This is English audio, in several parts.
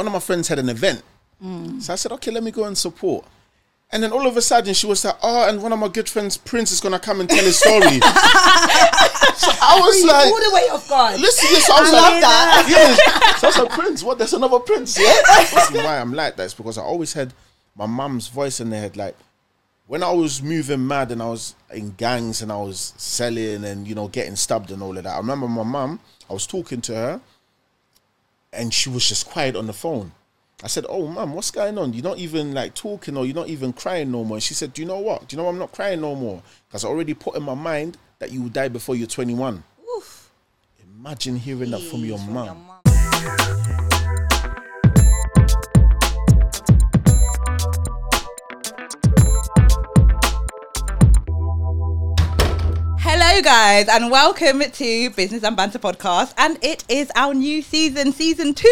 one of my friends had an event. So I said, okay, let me go and support. And then all of a sudden she was like, oh, and one of my good friends, Prince, is gonna come and tell his story. so I was like, all the way off guard. listen, yes, I was I like, love that. Yeah. So I was like, Prince, what? There's another Prince, yeah? Why I'm like that is because I always had my mum's voice in their head. Like, when I was moving mad and I was in gangs and I was selling and, you know, getting stabbed and all of that, I remember my mum, I was talking to her and she was just quiet on the phone. I said, "Oh, mum, what's going on? You're not even like talking, or you're not even crying no more." And she said, "Do you know what? Do you know I'm not crying no more? Because I already put in my mind that you will die before you're 21." Imagine hearing that from your mum. Hello, guys, and welcome to Business and Banter Podcast. And it is our new season, season two.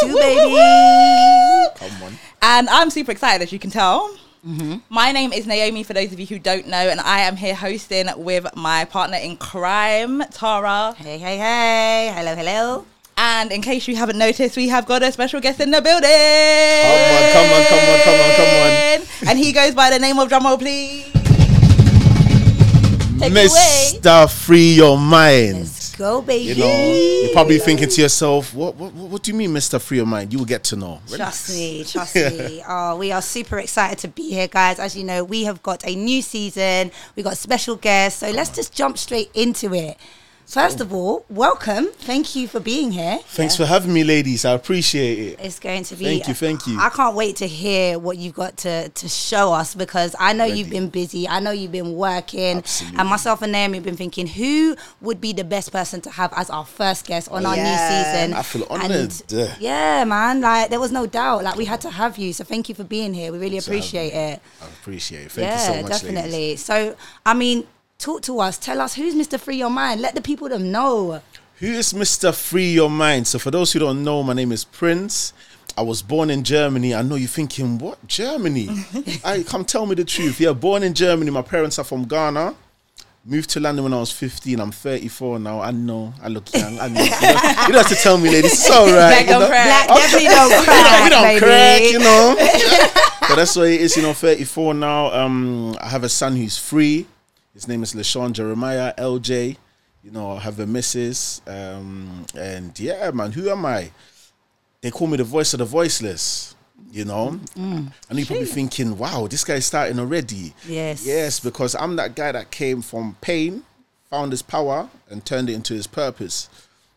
Two, Woo, woo, baby. woo, woo. Come on. And I'm super excited, as you can tell. Mm-hmm. My name is Naomi, for those of you who don't know, and I am here hosting with my partner in crime, Tara. Hey, hey, hey. Hello, hello. And in case you haven't noticed, we have got a special guest in the building. Come on, come on, come on, come on, come on. And he goes by the name of Drumroll, please. Take it away. Mr. Free Your Mind. Let's go, baby. You know, you're probably thinking to yourself, what, what, what, what do you mean, Mr. Free Your Mind? You will get to know. Trust me, trust me. Oh, we are super excited to be here, guys. As you know, we have got a new season. We got special guests. So let's just jump straight into it. First of all, welcome. Thank you for being here. Thanks for having me, ladies. I appreciate it. It's going to be. Thank you, thank you. I can't wait to hear what you've got to, to show us because I know you've been busy. I know you've been working. Absolutely. And myself and Naomi have been thinking who would be the best person to have as our first guest on our new season. I feel And, honoured. yeah, man. Like there was no doubt. Like we had to have you. So thank you for being here. We really have appreciate it. I appreciate it. Thank yeah, you so much, definitely. ladies. So I mean, talk to us. Tell us who's Mr. Free Your Mind. Let the people them know. Who is Mr. Free Your Mind? So, for those who don't know, my name is Prince. I was born in Germany. I know you're thinking, what? Germany? I come tell me the truth. Yeah, born in Germany. My parents are from Ghana. Moved to London when I was 15. I'm 34 now. I know. I look young. I know. You, don't, you don't have to tell me, ladies. It's all right. Black you don't crack. Black definitely don't crack, we don't baby. crack, you know. but that's what it is, you know. 34 now. Um, I have a son who's free. His name is LaShawn Jeremiah LJ. You know, I have a missus. Um, and yeah, man, who am I? They call me the voice of the voiceless. You know, and you're probably thinking, "Wow, this guy's starting already." Yes. yes, because I'm that guy that came from pain, found his power, and turned it into his purpose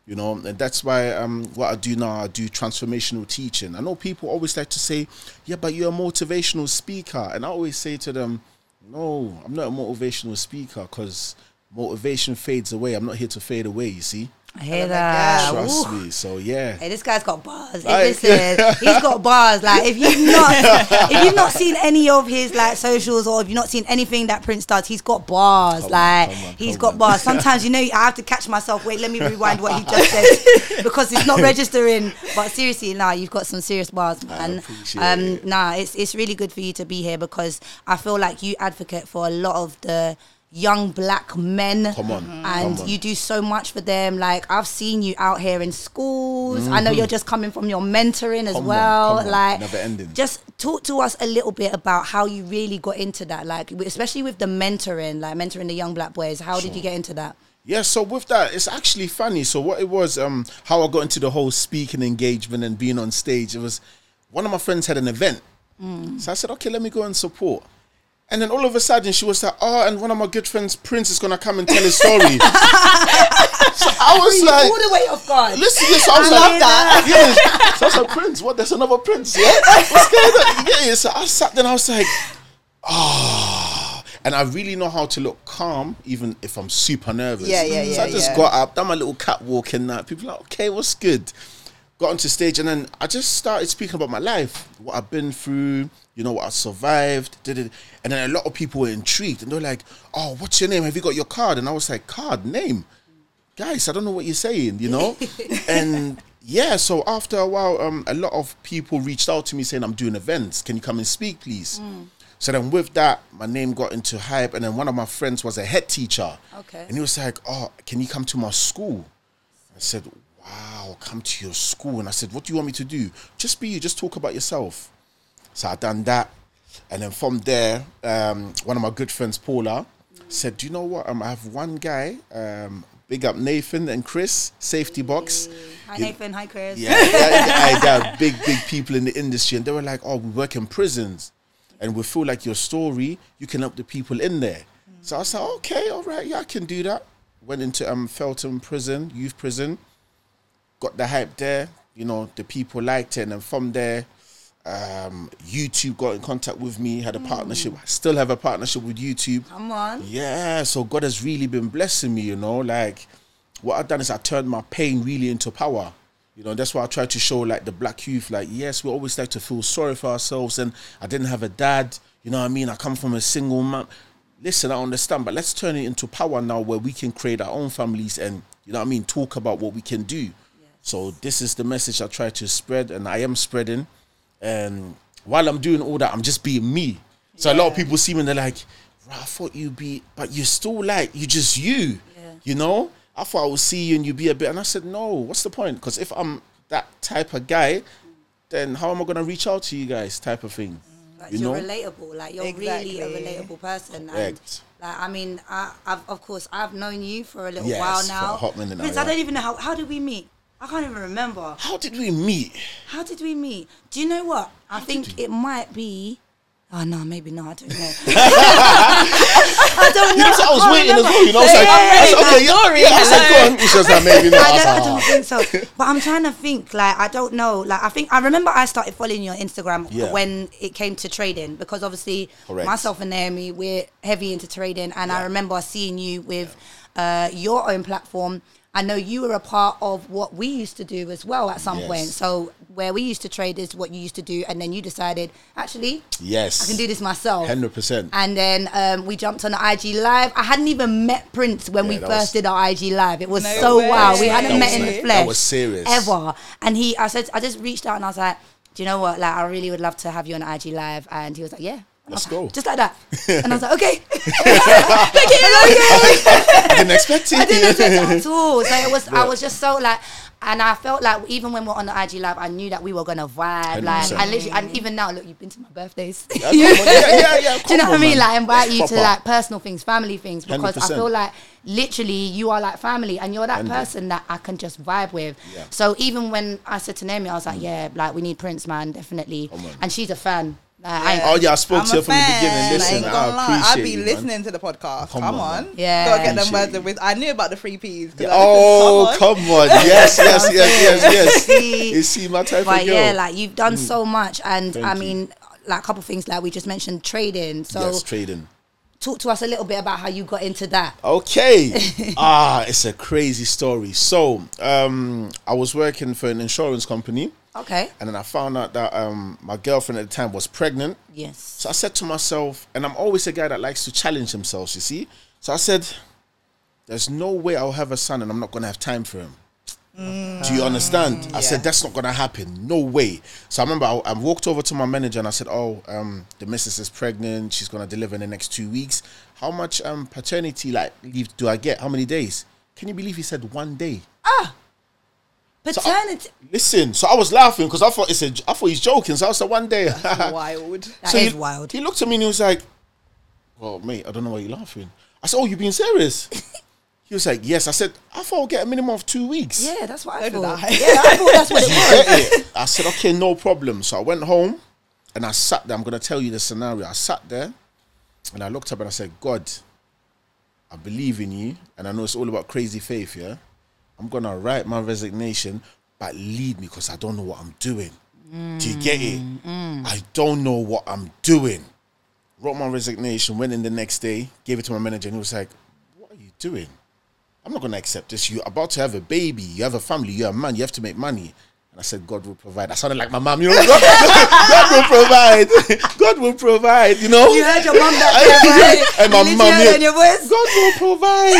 you know and that's why um what i do now i do transformational teaching i know people always like to say yeah but you're a motivational speaker and i always say to them no i'm not a motivational speaker because motivation fades away. I'm not here to fade away you see I hear Oh my that. Trust Ooh. me so yeah Hey, this guy's got bars. Hey, Like- listen, he's got bars. Like if you've not, if you've not seen any of his like socials or if you've not seen anything that Prince does, he's got bars. Come like come on, he's come got on. bars. Sometimes you know I have to catch myself. Wait, let me rewind what he just said because it's not registering. But seriously, nah, you've got some serious bars, man. appreciate Um, it. nah, it's it's really good for you to be here because I feel like you advocate for a lot of the young black men Come on, and come on. you do so much for them. Like I've seen you out here in schools. I know you're just coming from your mentoring as Mm-hmm. Come well. on. Like Never ending. Just talk to us a little bit about how you really got into that. Like especially with the mentoring, like mentoring the young black boys. How did you get into that? Yeah, so with that, it's actually funny. So what it was, um, how I got into the whole speaking engagement and being on stage, it was one of my friends had an event. So I said, okay, let me go and support. And then all of a sudden she was like, oh, and one of my good friends, Prince, is gonna come and tell his story. so I was like, All the way off guard. listen, yes, I was I like, love that. Yeah. So I was like, Prince, what? There's another Prince, yeah? What's going on? Yeah. So I sat there and I was like, ah. And I really know how to look calm, even if I'm super nervous. Yeah, yeah, yeah. So I just yeah. got up, done my little catwalk and that. People are like, okay, what's good? Got onto stage and then I just started speaking about my life, what I've been through, you know, what I survived. Did it. And then a lot of people were intrigued and they're like, oh, what's your name? Have you got your card? And I was like, card, name? Guys, I don't know what you're saying, you know? and yeah, so after a while, um, a lot of people reached out to me saying, I'm doing events. Can you come and speak, please? So then with that, my name got into hype. And then one of my friends was a head teacher. Okay. And he was like, oh, can you come to my school? I said, wow, come to your school. And I said, what do you want me to do? Just be you, just talk about yourself. So I done that. And then from there, um, one of my good friends, Paula, said, do you know what? Um, I have one guy, um, big up Nathan and Chris, safety box. Hi You- Nathan, hi Chris. Yeah, yeah, they're big, big people in the industry, and they were like, "Oh, we work in prisons, and we feel like your story, you can help the people in there." So I said, "Okay, all right, yeah, I can do that." Went into um Feltham Prison, youth prison, got the hype there. You know, the people liked it, and then from there, um, YouTube got in contact with me, had a partnership. I still have a partnership with YouTube. Come on. Yeah, so God has really been blessing me, you know. Like, what I've done is I turned my pain really into power. You know, that's why I try to show like the black youth, like, yes, we always like to feel sorry for ourselves. And I didn't have a dad, you know what I mean? I come from a single mom. Listen, I understand, but let's turn it into power now where we can create our own families and, you know what I mean, talk about what we can do. So, this is the message I try to spread, and I am spreading. And while I'm doing all that, I'm just being me. So a lot of people see me and they're like, I thought you'd be, but you're still like, you're just you. Yeah. You know? I thought I would see you and you'd be a bit. And I said, no, what's the point? Because if I'm that type of guy, then how am I going to reach out to you guys type of thing? Mm. Like you you're know? relatable. Like you're really a relatable person. And like I mean, I, I've of course I've known you for a little Yes, while for now. a hot minute now, Prince, I don't even know how how did we meet. I can't even remember. How did we meet? How did we meet? Do you know what? I think it might be. Oh no, maybe not. I don't know. I don't know. You know, so I was can't waiting as remember. well. You know, I was like, Yeah, I said, yeah, okay, yeah, story, yeah. I said, hello. go on. It's just like maybe not. I don't, I don't think so. But I'm trying to think. Like I don't know. Like I think I remember I started following your Instagram Yeah. when it came to trading because obviously Correct. myself and Naomi we're heavy into trading, and I remember seeing you with uh, your own platform. I know you were a part of what we used to do as well at some Yes. point. So where we used to trade is what you used to do, and then you decided actually yes. I can do this myself. 100%. And then um, we jumped on the IG live. I hadn't even met Prince when Yeah, we first was- did our IG live. It was No so way. wild. We hadn't That met was in the flesh. that was serious. Ever. And he, I said, I just reached out and I was like, do you know what? Like, I really would love to have you on IG live. And he was like, yeah. Let's go. Just like that. and I was like, okay. I didn't expect it. I didn't expect it at all. So it was, I was just so like, and I felt like even when we are on the IG live, I knew that we were gonna vibe. Like, 100%. and literally, and even now, look, you've been to my birthdays. Yeah, yeah, yeah, yeah. Do you know what I mean? man. Like invite you to like personal things, family things, because I 100%. feel like literally you are like family, and you're that 100. person that I can just vibe with. Yeah. So even when I said to Naomi, I was like, yeah, like we need Prince, man, definitely. Come on. And she's a fan. Like, I Oh yeah, I spoke I'm to her a from the beginning. Listen, like, I appreciate I'd be you, man. listening to the podcast. Come Come, on, on. Yeah. Gotta get them words you. of wisdom. I knew about the free peas. 'cause I Oh, listened Come On. come on. Yes, yes, yes, yes, yes. See? You see my type but of girl. yeah, like you've done so much, and Thank I you. mean, like a couple things, like we just mentioned trading. So yes, trading. talk to us a little bit about how you got into that. Okay. ah, it's a crazy story. So, um, I was working for an insurance company, Okay. and then I found out that um, my girlfriend at the time was pregnant. Yes. So I said to myself, and I'm always a guy that likes to challenge himself, you see. So I said, there's no way I'll have a son and I'm not going to have time for him. Do you understand? I said, that's not going to happen. No way. So I remember I, I walked over to my manager and I said, oh, um, the missus is pregnant. She's going to deliver in the next two weeks. How much um, paternity like leave do I get? How many days? Can you believe he said one day? Paternity. Listen, so I was laughing because I thought it's a, I thought he's joking. So I said one day. Wild. That So is he, wild. He looked at me and he was like, "Well, mate, I don't know why you're laughing." I said, "Oh, you being serious?" he was like, "Yes." I said, "I thought I'll get a minimum of two weeks." Yeah, that's what I So did thought. I. Yeah, I thought that's what it You was. it? I said, "Okay, no problem." So I went home and I sat there. I'm gonna tell you the scenario. I sat there and I looked up and I said, "God, I believe in you, and I know it's all about crazy faith. Yeah, I'm gonna write my resignation, but lead me because I don't know what I'm doing. Do you get it? Mm, mm. I don't know what I'm doing." wrote my resignation, went in the next day, gave it to my manager, and he was like, What are you doing? I'm not gonna accept this. You're about to have a baby, you have a family, you're a man, you have to make money. And I said, God will provide. I sounded like my mom, you know, God, God will provide. God will provide, you know. You heard your mum that and my You heard yeah, it in your voice. God will provide.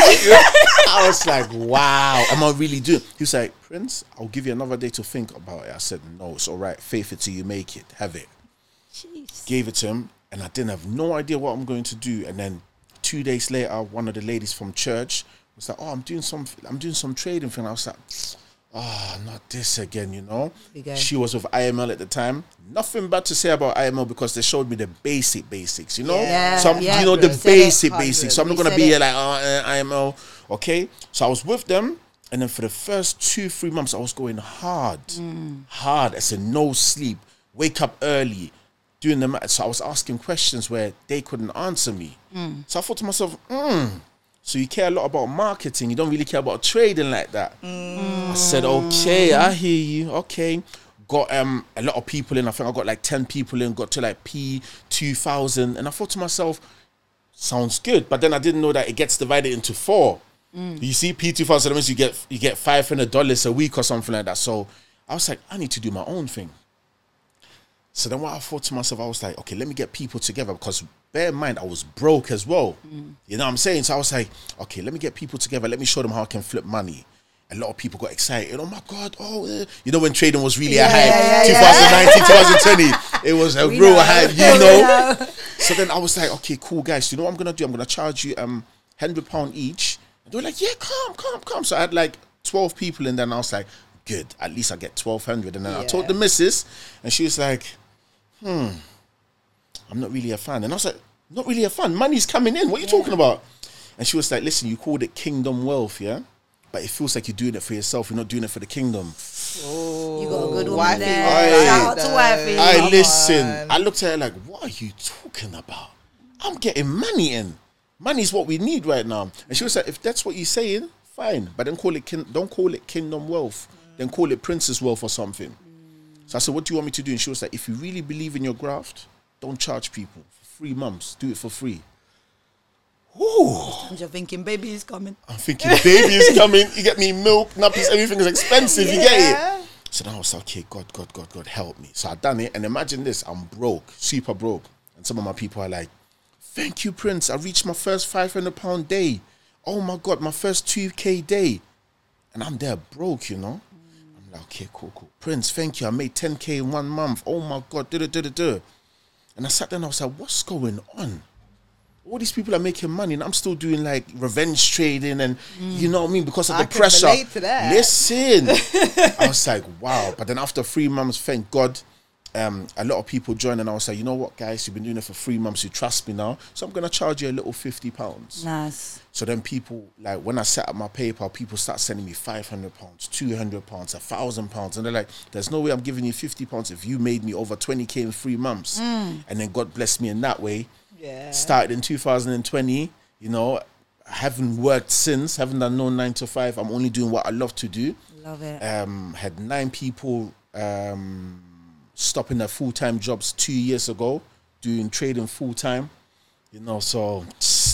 I was like, wow, am I really doing? He was like, Prince, I'll give you another day to think about it. I said, no, it's all right. Faith it till you make it. Have it Jeez. gave it to him, and I didn't have no idea what I'm going to do. And then two days later, one of the ladies from church was like, "Oh, I'm doing some, I'm doing some trading thing." I was like, ah, not this again, you know. go. She was with IML at the time. Nothing bad to say about IML because they showed me the basic basics, you know. Yeah, so I'm, yeah. you know the You said it, basic basics. So I'm not gonna be it. here like oh, uh, IML, okay. So I was with them, and then for the first two three months, I was going hard, Mm. hard. I said no sleep, wake up early, doing the math. So I was asking questions where they couldn't answer me. Mm. So I thought to myself, hmm. So you care a lot about marketing, you don't really care about trading like that. I said, okay, I hear you. Okay. Got um a lot of people in. I think I got like 10 people in, got to like P two thousand. And I thought to myself, sounds good. But then I didn't know that it gets divided into four. You see, P two thousand means you get you get five hundred dollars a week or something like that. So I was like, I need to do my own thing. So then what I thought to myself, I was like, okay, let me get people together because bear in mind I was broke as well. You know what I'm saying? So I was like, okay, let me get people together. Let me show them how I can flip money. A lot of people got excited. Oh my God. Oh, uh," you know, when trading was really a hype, yeah, yeah. 2019, 2020, it was a We real know. hype, you know. know. So then I was like, okay, cool, guys. You know what I'm gonna do? I'm gonna charge you um hundred pound each. And they were like, yeah, come, come, come. So I had like twelve people, in there and then I was like, good. At least I get twelve hundred. And then I told the missus, and she was like, hmm, I'm not really a fan. And I was like, not really a fan. Money's coming in. What are you talking about? And she was like, listen, you called it kingdom wealth, yeah. But it feels like you're doing it for yourself. You're not doing it for the kingdom. Oh, You got a good woman Wifey. there. Aye. Shout out to wifey. I listen. on. I looked at her like, what are you talking about? I'm getting money in. Money's what we need right now. And she was like, if that's what you're saying, fine. But then call it kin- don't call it kingdom wealth. Then call it princess wealth or something. So I said, what do you want me to do? And she was like, if you really believe in your graft, don't charge people for three months. Do it for free. I'm just thinking, baby is coming. I'm thinking, baby is coming. You get me milk, nappies, everything is expensive. You get it. So then I was like, okay, God, God, God, God, help me. So I done it, and imagine this: I'm broke, super broke, and some of my people are like, "Thank you, Prince. I reached my first 500 pound day. Oh my God, my first 2k day, and I'm there broke, you know." Like, okay, cool, cool. Prince, thank you. I made 10k in one month. Oh my God, da da da da. And I sat there and I was like, what's going on? all these people are making money and I'm still doing like revenge trading and you know what I mean because of I the pressure. Listen, I was like, wow. But then after three months, thank God, um, a lot of people joined and I'll say, you know what, guys, you've been doing it for three months. You trust me now, so I'm gonna charge you a little fifty pounds. Nice. So then people like when I set up my PayPal, people start sending me five hundred pounds, two hundred pounds, a thousand pounds, and they're like, "There's no way I'm giving you fifty pounds if you made me over twenty k in three months." And then God blessed me in that way. Yeah. Started in 2020. You know, I haven't worked since. Haven't done no nine to five. I'm only doing what I love to do. Love it. Um, had nine people um, stopping their full time jobs two years ago, doing trading full time. You know, so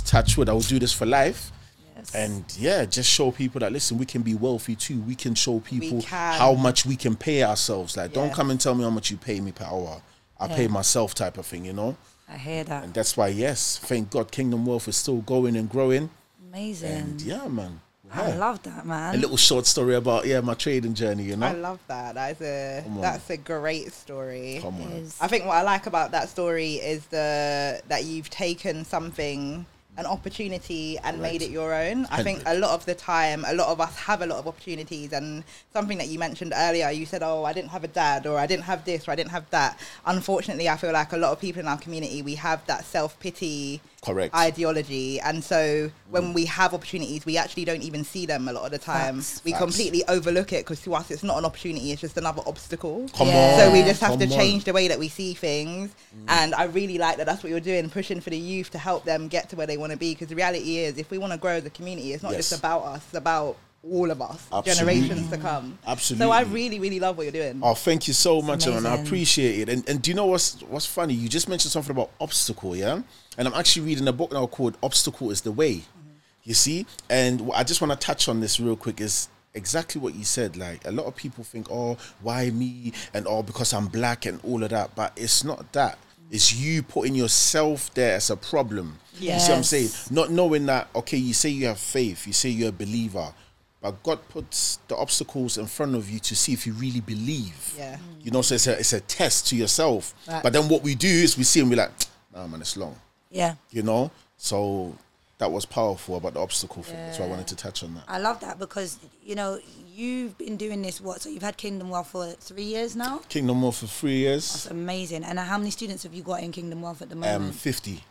touch wood. I will do this for life. Yes. And yeah, just show people that listen, we can be wealthy too. We can show people can. how much we can pay ourselves. Like, don't come and tell me how much you pay me per hour. I pay myself, type of thing. You know, I hear that. and that's why yes, thank God, Kingdom Wealth is still going and growing. Amazing. And yeah, man. I love that, man. a little short story about yeah my trading journey. You know, I love that. That's a that's a great story. come on. I think what I like about that story is the that you've taken something an opportunity and Correct. made it your own. I think a lot of the time a lot of us have a lot of opportunities and something that you mentioned earlier you said oh I didn't have a dad or I didn't have this or I didn't have that. Unfortunately I feel like a lot of people in our community we have that self-pity Correct. ideology and so when mm. we have opportunities we actually don't even see them a lot of the time Facts. we Facts. completely overlook it because to us it's not an opportunity it's just another obstacle Come Yeah. on. so we just have to come on. change the way that we see things mm. and i really like that that's what you're doing pushing for the youth to help them get to where they want to be because the reality is if we want to grow as a community it's not Yes. just about us it's about all of us Absolutely. generations to come Absolutely. so i really really love what you're doing Oh, thank you so much, man. I appreciate it. And and do you know what's what's funny? You just mentioned something about obstacle, yeah. And I'm actually reading a book now called "Obstacle Is the Way." You see, and I just want to touch on this real quick. Is exactly what you said. Like a lot of people think, oh, why me? And oh, because I'm black and all of that. But it's not that. It's you putting yourself there as a problem. You see what I'm saying? Not knowing that, okay, you say you have faith, you say you're a believer, but God puts the obstacles in front of you to see if you really believe. Yeah. You know, so it's a, it's a test to yourself. Right. But then what we do is we see and we're like, nah, man, it's long. Yeah. You know? So that was powerful about the obstacle thing. So I wanted to touch on that. I love that because you know you've been doing this. What? So you've had Kingdom Wealth for three years now. Kingdom Wealth for three years. That's years. amazing. And how many students have you got in Kingdom Wealth at the moment? Um, 50.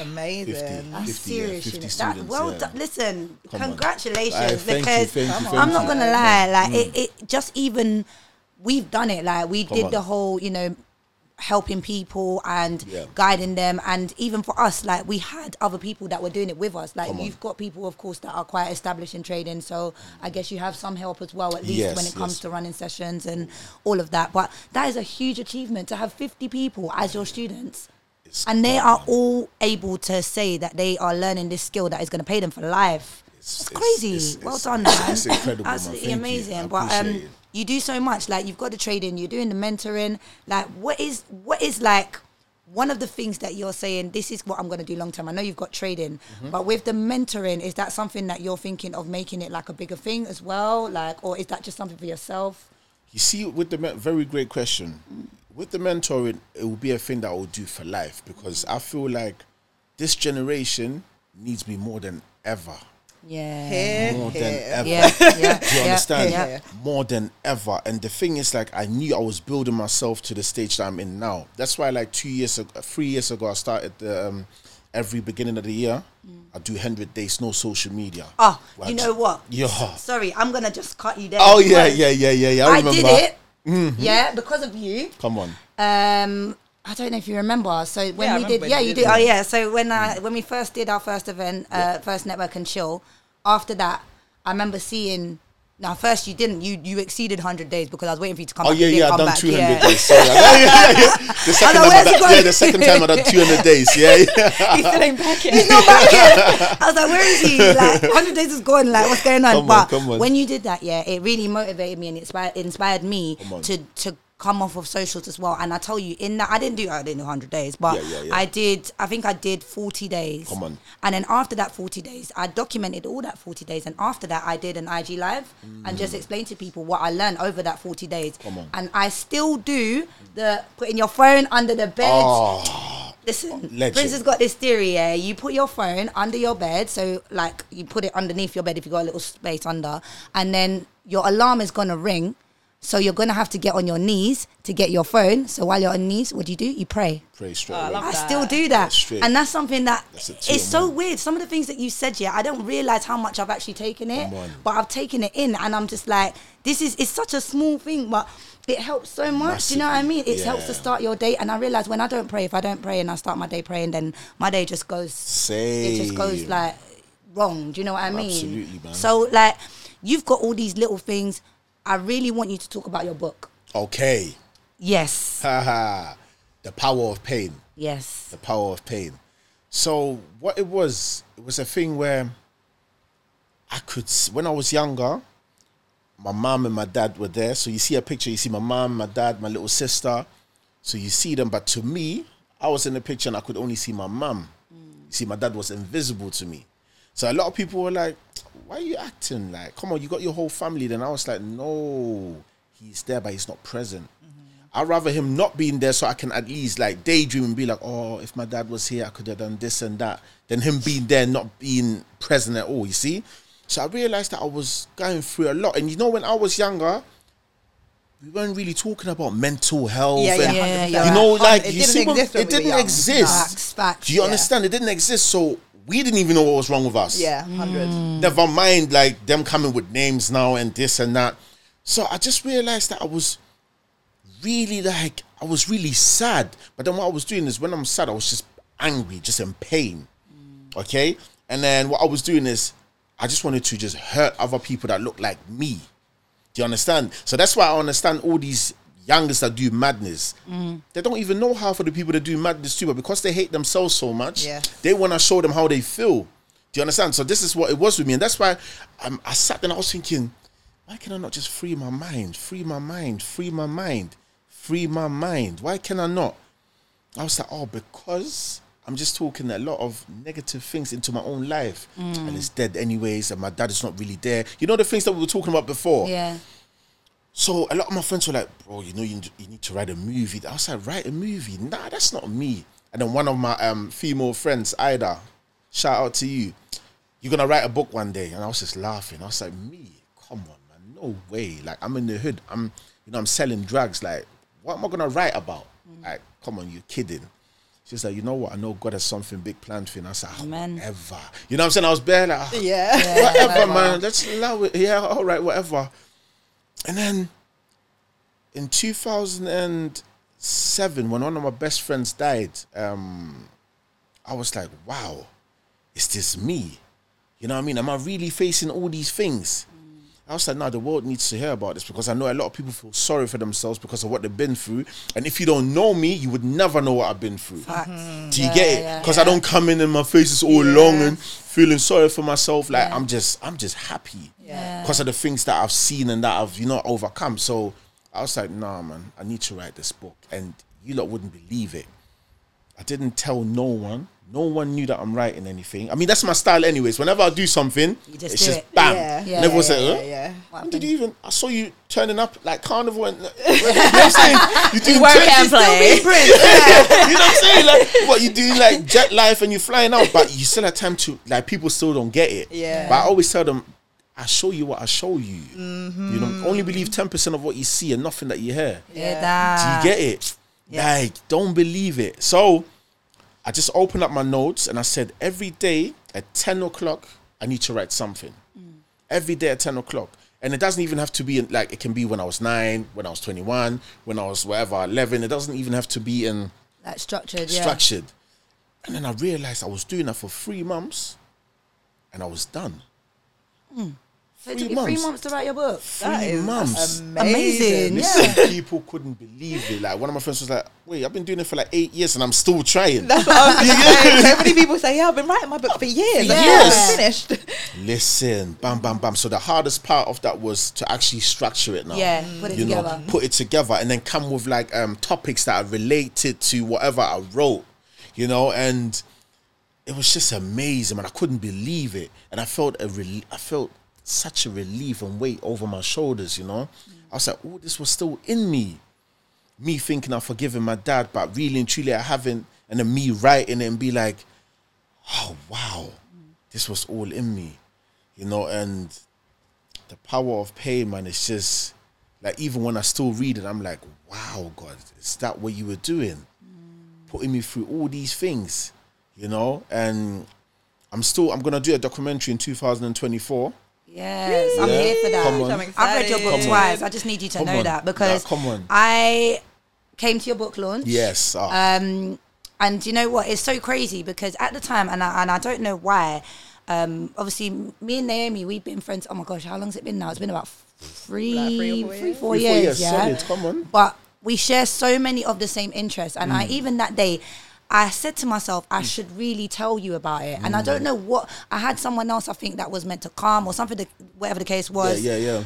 Amazing. 50. That's 50, yeah, serious. 50 you. That, students, well yeah. done. Listen, Come congratulations. Aye, thank you, because thank you, I'm thank not gonna lie, like it, it just even we've done it. Like we Come did on. the whole, you know, helping people and Yeah. guiding them, and even for us, like we had other people that were doing it with us. Like Come you've got people, of course, that are quite established in trading. So I guess you have some help as well, at least Yes, when it comes yes. to running sessions and all of that. But that is a huge achievement to have 50 people as your students It's and they are all able to say that they are learning this skill that is going to pay them for life. It's- it's- crazy. it's- well done, man. it's incredible. Absolutely amazing. But um, it. You do so much. Like you've got the trading, you're doing the mentoring. Like what is what is like one of the things that you're saying? This is what I'm going to do long term. I know you've got trading, Mm-hmm. but with the mentoring, is that something that you're thinking of making it like a bigger thing as well? Like, or is that just something for yourself? You see, with the very great question, with the mentoring, it will be a thing that I will do for life because I feel like this generation needs me more than ever. Yeah. Here, More than ever. Yeah, yeah, Do you yeah, understand? yeah. More than ever. And the thing is, like, I knew I was building myself to the stage that I'm in now. That's why, like, two years ago, three years ago, I started the um, every beginning of the year. I do hundred days, no social media. Oh, Like, you know what? Yeah. Sorry, I'm gonna just cut you there. Oh yeah, because yeah, yeah, yeah, yeah. I I, remember. did it. Yeah, because of you. Come on. Um, I don't know if you remember. So when Yeah, we did, yeah, you you did did. Oh yeah. So when I when we first did our first event, uh, first network and chill. After that, I remember seeing. Now, first you didn't. You you exceeded hundred days because I was waiting for you to come. Oh back. yeah, yeah. I come done two hundred yeah. days. Sorry. Yeah, yeah, yeah. The second know, time, I where's done, yeah, the second time I done two hundred days. Yeah, yeah. He's still ain't packing. He's not back yet. I was like, where is he? Like, 100 days is gone. Like, what's going on? Come on, but come on. when you did that, yeah, it really motivated me and it inspired, inspired me to to come off of socials as well. And I tell you, in that, I didn't do, I didn't do 100 days, but Yeah, yeah, yeah. I did, I think I did 40 days. Come on. And then after that 40 days, I documented all that 40 days. And after that, I did an IG live and just explained to people what I learned over that 40 days. Mm. Come on. And I still do the putting your phone under the bed. Oh, Listen, Legend. Prince has got this theory. Yeah, you put your phone under your bed, so like you put it underneath your bed if you got a little space under, and then your alarm is gonna ring. So you're gonna have to get on your knees to get your phone. So while you're on knees, what do you do? You pray. pray straight Oh, I away. love I that. still do that, That's and that's something that That's it's so one. weird. Some of the things that you said, yeah, I don't realize how much I've actually taken it, but I've taken it in, and I'm just like, this is it's such a small thing, but it helps so much. Do you know what I mean? It helps to start your day, and I realize when I don't pray, if I don't pray and I start my day praying, then my day just goes Same. it just goes like wrong. Do you know what I mean? Absolutely, man. So like, you've got all these little things. I really want you to talk about your book. Okay. Yes, Haha. the power of pain. yes. The power of pain. So what it was, it was a thing where I could, when I was younger, my mom and my dad were there. So you see a picture, you see my mom, my dad, my little sister. So you see them, but to me, I was in the picture and I could only see my mom. Mm. You see, my dad was invisible to me. So a lot of people were like, "Why are you acting like? Come on, you got your whole family." Then I was like, "No, he's there, but he's not present." I'd rather him not being there so I can at least like daydream and be like, oh, if my dad was here, I could have done this and that. Than him being there, not being present at all, you see? So I realized that I was going through a lot. And you know, when I was younger, we weren't really talking about mental health. Yeah, yeah, and, Yeah, 100%. yeah. You know, like, it you didn't see, what- exist when it didn't exist. Facts, facts. Do you understand? It didn't exist. So we didn't even know what was wrong with us. Yeah, hundred. Mm. Never mind like them coming with names now and this and that. So I just realized that I was really like I was really sad. But then what I was doing is when I'm sad, I was just angry, just in pain. Mm. Okay? And then what I was doing is I just wanted to just hurt other people that look like me. Do you understand? So that's why I understand all these youngers that do madness. They don't even know half of the people that do madness too, but because they hate themselves so much, Yeah. they want to show them how they feel. Do you understand? So this is what it was with me, and that's why um, I sat there and I was thinking, why can I not just free my mind, free my mind, free my mind, free my mind? Why can I not? I was like, oh, because I'm just talking a lot of negative things into my own life, and it's dead anyways, and my dad is not really there. You know the things that we were talking about before. Yeah. So a lot of my friends were like, bro, you know, you, you need to write a movie. I was like, write a movie? Nah, that's not me. And then one of my um, female friends, Ida, shout out to you. You're gonna write a book one day, and I was just laughing. I was like, me, come on, man, no way. Like I'm in the hood. I'm, you know, I'm selling drugs. Like, what am I gonna write about? Like, come on, you're kidding. She's like, you know what? I know God has something big planned for you. And I was like, Amen. whatever. You know what I'm saying? I was bare like, "Ah, Yeah. whatever, whatever. man. Let's allow it. Yeah, all right, whatever. And then in 2007, when one of my best friends died, um, I was like, wow, is this me? You know what I mean? Am I really facing all these things? I was like, no, the world needs to hear about this because I know a lot of people feel sorry for themselves because of what they've been through. And if you don't know me, you would never know what I've been through. Facts. Mm-hmm. Do you Yeah, get it? yeah. Because I don't come in and my face is all long and feeling sorry for myself. Like I'm just, I'm just happy Yeah. because of the things that I've seen and that I've, you know, overcome. So I was like, nah, man, I need to write this book, and you lot wouldn't believe it. I didn't tell no one. No one knew that I'm writing anything. I mean, that's my style, anyways. Whenever I do something, just it's do just it. bam. Yeah. Yeah, and yeah, like, huh? yeah. When did you even? I saw you turning up like carnival and you know what I'm saying? You doing Work and play. Prince. Yeah. you know what I'm saying? Like what you doing like jet life and you're flying out, but you still have time to like people still don't get it. Yeah. But I always tell them, I show you what I show you. Mm-hmm. You know, only believe ten percent of what you see and nothing that you hear. Yeah, Do you get it? Like, don't believe it. So I just opened up my notes and I said, every day at 10 o'clock, I need to write something. Mm. Every day at 10 o'clock. And it doesn't even have to be in, like, it can be when I was nine, when I was 21, when I was whatever, 11. It doesn't even have to be in Like structured, yeah. structured. And then I realized I was doing that for three months and I was done. Hmm. So it Three took you three months. to write your book. That Three is months. Amazing. Listen, Yeah. people couldn't believe it. Like one of my friends was like, "Wait, I've been doing it for like eight years and I'm still trying." That's what I'm saying. So many people say, "Yeah, I've been writing my book for years. Years. haven't finished." Listen, bam, bam, bam. So the hardest part of that was to actually structure it now. Yeah, put it you together. know, put it together, and then come with like um topics that are related to whatever I wrote. You know, and it was just amazing, and I couldn't believe it, and I felt a rel- I felt such a relief and weight over my shoulders. You know, I was like, oh, this was still in me. Me thinking I've forgiven my dad, but really and truly I haven't, and then me writing it and be like, oh wow, this was all in me, you know, and the power of pain, man, it's just like even when I still read it, I'm like, wow, God, is that what you were doing? Putting me through all these things, you know, and I'm still I'm gonna do a documentary in 2024. Yes, I'm Yeah. here for that. Come on. I'm I've read your book excited. twice. I just need you to Come know on. that because Nah, come on. I came to your book launch. Yes, ah, Um, and you know what? It's so crazy because at the time, and I, and I don't know why. Um, obviously, me and Naomi, we've been friends. Oh my gosh, how long's it been now? It's been about three, Like three or four three, years? four Three, four years. years, yeah, solid, come on. But we share so many of the same interests, and Mm. I even that day. I said to myself, I should really tell you about it. And I Mm. don't know what I had someone else I think that was meant to come or something, whatever the case was yeah, yeah. yeah.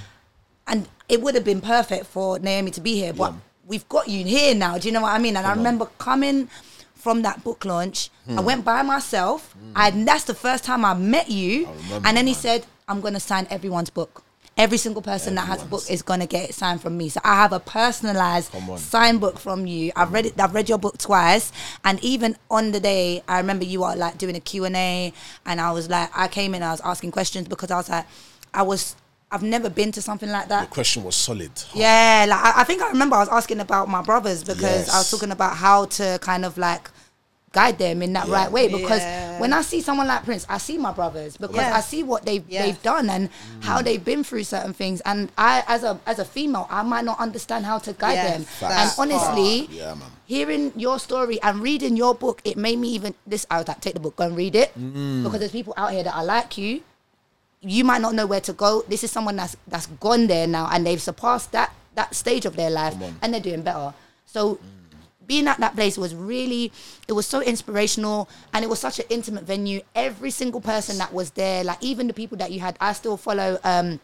and it would have been perfect for Naomi to be here, but Yeah. we've got you here now. Do you know what I mean? And I remember coming from that book launch. Hmm. I went by myself, and that's the first time I met you. remember, and then he man. said, "I'm going to sign everyone's book." Every single person that has a book is gonna get it signed from me. So I have a personalized signed book from you. I've read it. I've read your book twice, and even on the day, I remember you were like doing a Q and A, and I was like, I came in, I was asking questions because I was like, I was, I've never been to something like that. The question was solid. Yeah, like I, I think I remember I was asking about my brothers because I was talking about how to kind of like guide them in that Yeah. right way. Because Yeah. when I see someone like Prince, I see my brothers because Yeah. I see what they've Yes. they've done and how they've been through certain things. And I, as a as a female, I might not understand how to guide Yes, them. that And part. honestly, Yeah, hearing your story and reading your book, it made me even this. I was like, take the book, go and read it, Mm. because there's people out here that are like you. You might not know where to go. This is someone that's that's gone there now, and they've surpassed that that stage of their life, and they're doing better. So. Being at that place was really, it was so inspirational and it was such an intimate venue. Every single person that was there, like even the people that you had, I still follow, um,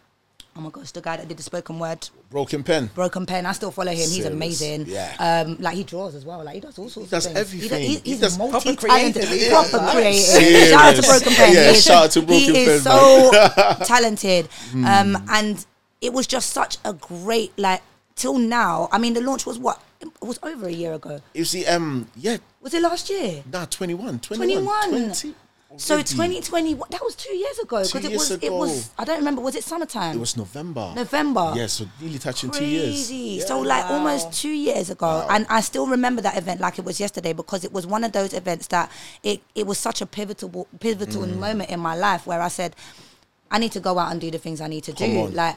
oh my gosh, the guy that did the spoken word, Broken pen. Broken Pen. I still follow him. He's amazing. Yeah. Um, like he draws as well. Like he does all sorts. He does of things. everything. He, He he's does proper multi-talented. creative. Proper Yeah. creative. Serious. Shout out to Broken Pen. Yeah, He shout out to Broken He is so talented. Um, and it was just such a great like till now. I mean, the launch was what? It was over a year ago. You see, um, yeah, Was it last year? nah, 21, 21, 21. 20. So Already. 2020, that was two years ago Two because it was it was I don't remember. Was it summertime? It was November. November. Yeah, so really touching two years. Yeah. So like Wow. almost two years ago, and I still remember that event like it was yesterday because it was one of those events that it it was such a pivotal pivotal Mm. moment in my life where I said, I need to go out and do the things I need to Come do. on. Like.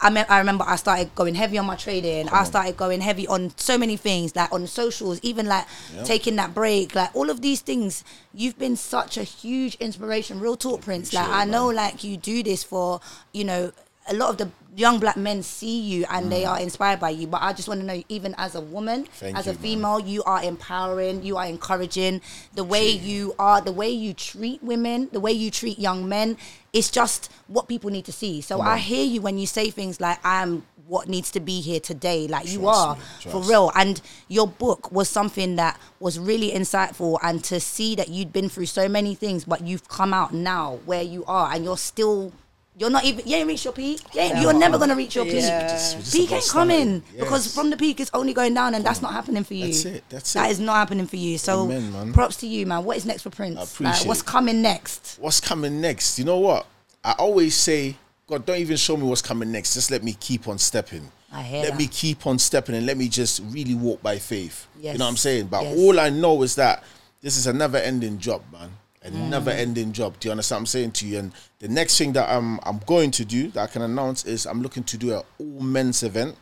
I, me- I remember I started going heavy on my trading. I started going heavy on so many things, like on socials, even like Yep. taking that break, like all of these things. You've been such a huge inspiration, real talk, Prince. Like Appreciate I know, man. like you do this for you know a lot of the young black men see you and they are inspired by you. But i just want to know even as a woman Mm. Thank as you, a man. female you are empowering you are encouraging. The way you are the way you treat women the way you treat young men it's just what people need to see. So Come i on. hear you when you say things like i'm what needs to be here today. Like you are for real. And your book was something that was really insightful and to see that you'd been through so many things but you've come out now where you are and you're still you're not even you ain't reached your peak you ain't, you're never gonna reach your peak Yeah. Just- we just peak ain't coming started. because from the peak it's only going down and that's not happening for you That's it, that's That it. is not happening for you so Amen, man. props to you man what is next for prince I Like, what's coming next what's coming next? You know what? I always say, God, don't even show me what's coming next. Just let me keep on stepping. I hear let that. me keep on stepping and let me just really walk by faith. Yes. You know what I'm saying? But Yes. all I know is that this is a never ending job, man. A Mm. never ending job. Do you understand what I'm saying to you? And the next thing that I'm I'm going to do that I can announce is I'm looking to do an all men's event.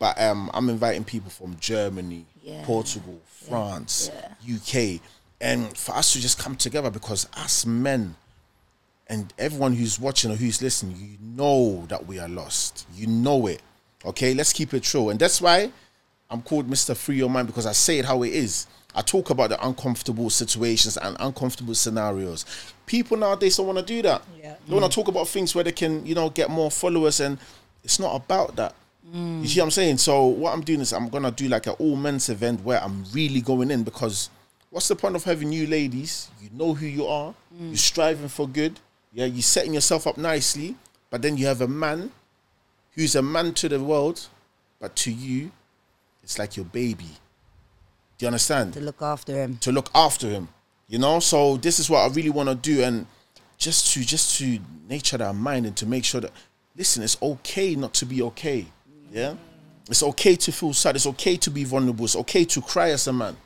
But um, I'm inviting people from Germany, Yeah. Portugal, France, UK, and for us to just come together because us men and everyone who's watching or who's listening, you know that we are lost. You know it. Okay, let's keep it true. And that's why I'm called Mr. Free Your Mind because I say it how it is. I talk about the uncomfortable situations and uncomfortable scenarios. People nowadays don't want to do that. Yeah. They want to talk about things where they can, you know, get more followers, and it's not about that. Mm. You see what I'm saying? So what I'm doing is I'm gonna do like an all men's event where I'm really going in because what's the point of having you ladies? You know who you are. Mm. You're striving for good. Yeah, you're setting yourself up nicely, but then you have a man who's a man to the world, but to you, it's like your baby. Do you understand? to look after him to look after him. You know, so this is what I really want to do, and just to just to nature that mind and to make sure that listen, it's okay not to be okay. Yeah, it's okay to feel sad. It's okay to be vulnerable. It's okay to cry as a man.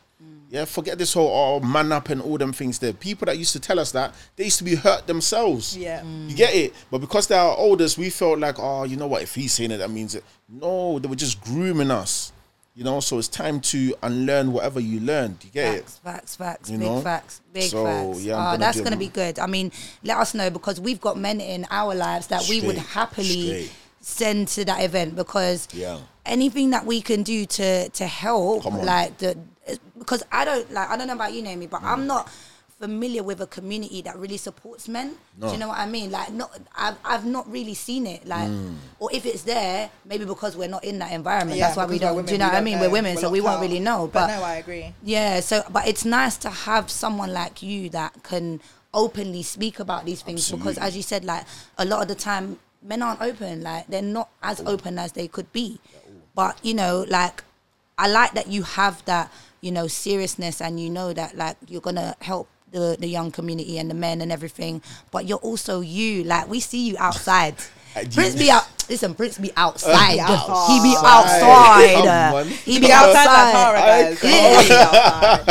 Yeah, forget this whole oh, man up and all them things there. People that used to tell us that they used to be hurt themselves. Yeah. Mm. You get it? But because they are oldest, we felt like, oh, you know what? If he's saying it, that means it. No, they were just grooming us. You know, so it's time to unlearn whatever you learned. You get it? Facts, facts, facts, You big know? facts, big So, facts. yeah, Ah, gonna that's going to be good. I mean, let us know because we've got men in our lives that we would happily straight. send to that event because Yeah. anything that we can do to to help, like the because I don't like I don't know about you, Naomi, but Mm. I'm not familiar with a community that really supports men. Do you know what I mean? Like, not I've I've not really seen it. Like, Mm. or if it's there, maybe because we're not in that environment. Yeah, that's why we don't. do you know what I mean? know. We're women, We're so we won't out. really know. But But no, I agree. yeah, so but it's nice to have someone like you that can openly speak about these things because as you said, like a lot of the time men aren't open, like they're not as open as they could be. But you know, like I like that you have that, you know, seriousness and you know that like you're gonna help the, the young community and the men and everything. But you're also you. Like we see you outside. Uh, Prince be out listen, Prince be outside. Be outside. He be Come outside. on. He Be be outside like outside. Tara, guys. Yeah.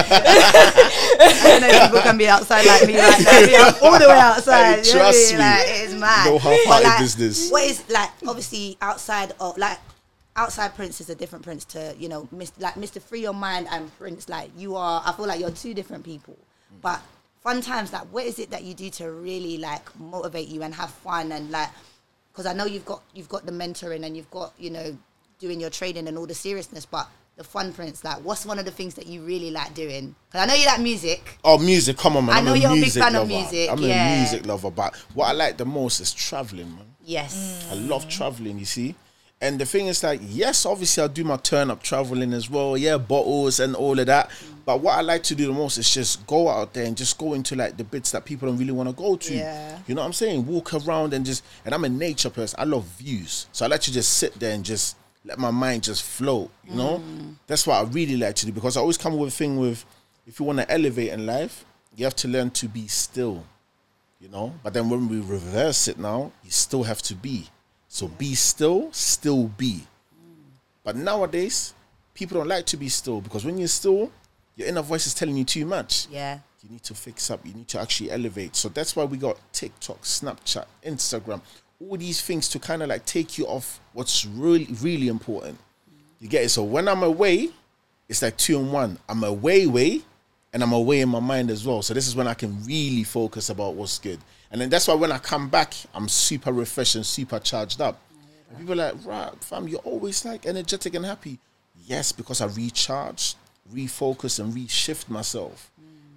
I know people can be outside like me right now. I'm all the way outside. Hey, you know I trust mean? me. Like, it's mad. No half-hearted But, like, business. What is like obviously outside of like outside Prince is a different Prince to you know Mr. like Mr. Free Your Mind and Prince. Like you are, I feel like you're two different people. Mm. But fun times, like what is it that you do to really like motivate you and have fun and like because I know you've got you've got the mentoring and you've got you know doing your trading and all the seriousness, but the fun Prince, like what's one of the things that you really like doing? Because I know you like music. Oh, music! Come on, man! I I'm know you're a big music fan of music, I'm yeah. a music lover, but what I like the most is traveling, man. Yes. I love traveling, you see. And the thing is, like, yes, obviously, I do my turn up traveling as well. Yeah, bottles and all of that. But what I like to do the most is just go out there and just go into like the bits that people don't really want to go to. Yeah. You know what I'm saying? Walk around and just. And I'm a nature person. I love views, so I like to just sit there and just let my mind just float. You know, mm. that's what I really like to do because I always come with a thing with if you want to elevate in life, you have to learn to be still, you know. But then when we reverse it now, you still have to be. So be still, still be. But nowadays, people don't like to be still because when you're still, your inner voice is telling you too much. Yeah. You need to fix up. You need to actually elevate. So that's why we got TikTok, Snapchat, Instagram, all these things to kind of like take you off what's really, really important. You get it? So when I'm away, it's like two and one. I'm away, way, and I'm away in my mind as well. So this is when I can really focus about what's good. And then that's why when I come back, I'm super refreshed and super charged up. And people are like, right, fam, you're always like energetic and happy. Yes, because I recharge, refocus, and reshift myself.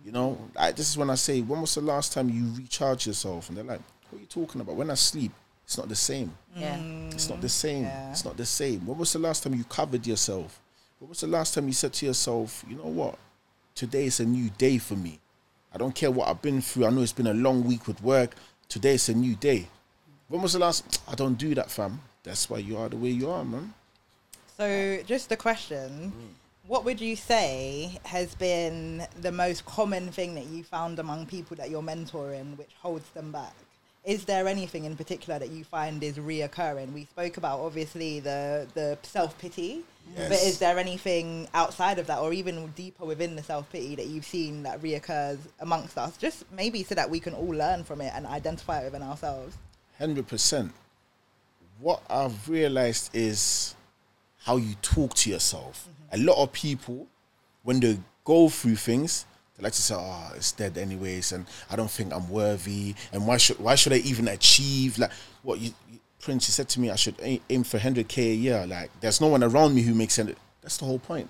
You know, I, this is when I say, when was the last time you recharge yourself? And they're like, what are you talking about? When I sleep, it's not the same. Yeah. It's not the same. Yeah. It's not the same. When was the last time you covered yourself? When was the last time you said to yourself, you know what? Today is a new day for me. I don't care what I've been through. I know it's been a long week with work. Today is a new day. When was the last? I don't do that, fam. That's why you are the way you are, man. So, just a question. What would you say has been the most common thing that you found among people that you're mentoring which holds them back? Is there anything in particular that you find is reoccurring? We spoke about obviously the, the self pity, but is there anything outside of that or even deeper within the self pity that you've seen that reoccurs amongst us? Just maybe so that we can all learn from it and identify it within ourselves. Hundred percent. What I've realized is how you talk to yourself. Mm-hmm. A lot of people, when they go through things, they like to say, "Oh, it's dead anyways," and I don't think I'm worthy. And why should why should I even achieve? Like what you, you Prince, you said to me, I should aim, for hundred k a year. Like there's no one around me who makes hundred. That's the whole point.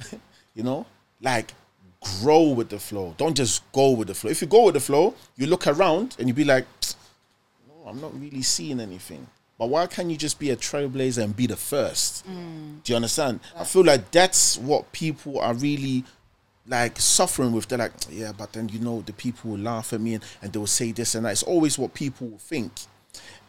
you know, like grow with the flow. Don't just go with the flow. If you go with the flow, you look around and you be like, no, I'm not really seeing anything. But why can't you just be a trailblazer and be the first? Mm. Do you understand? I feel like that's what people are really like suffering with. They're like, yeah, but then you know the people will laugh at me and, and they will say this and that. It's always what people will think.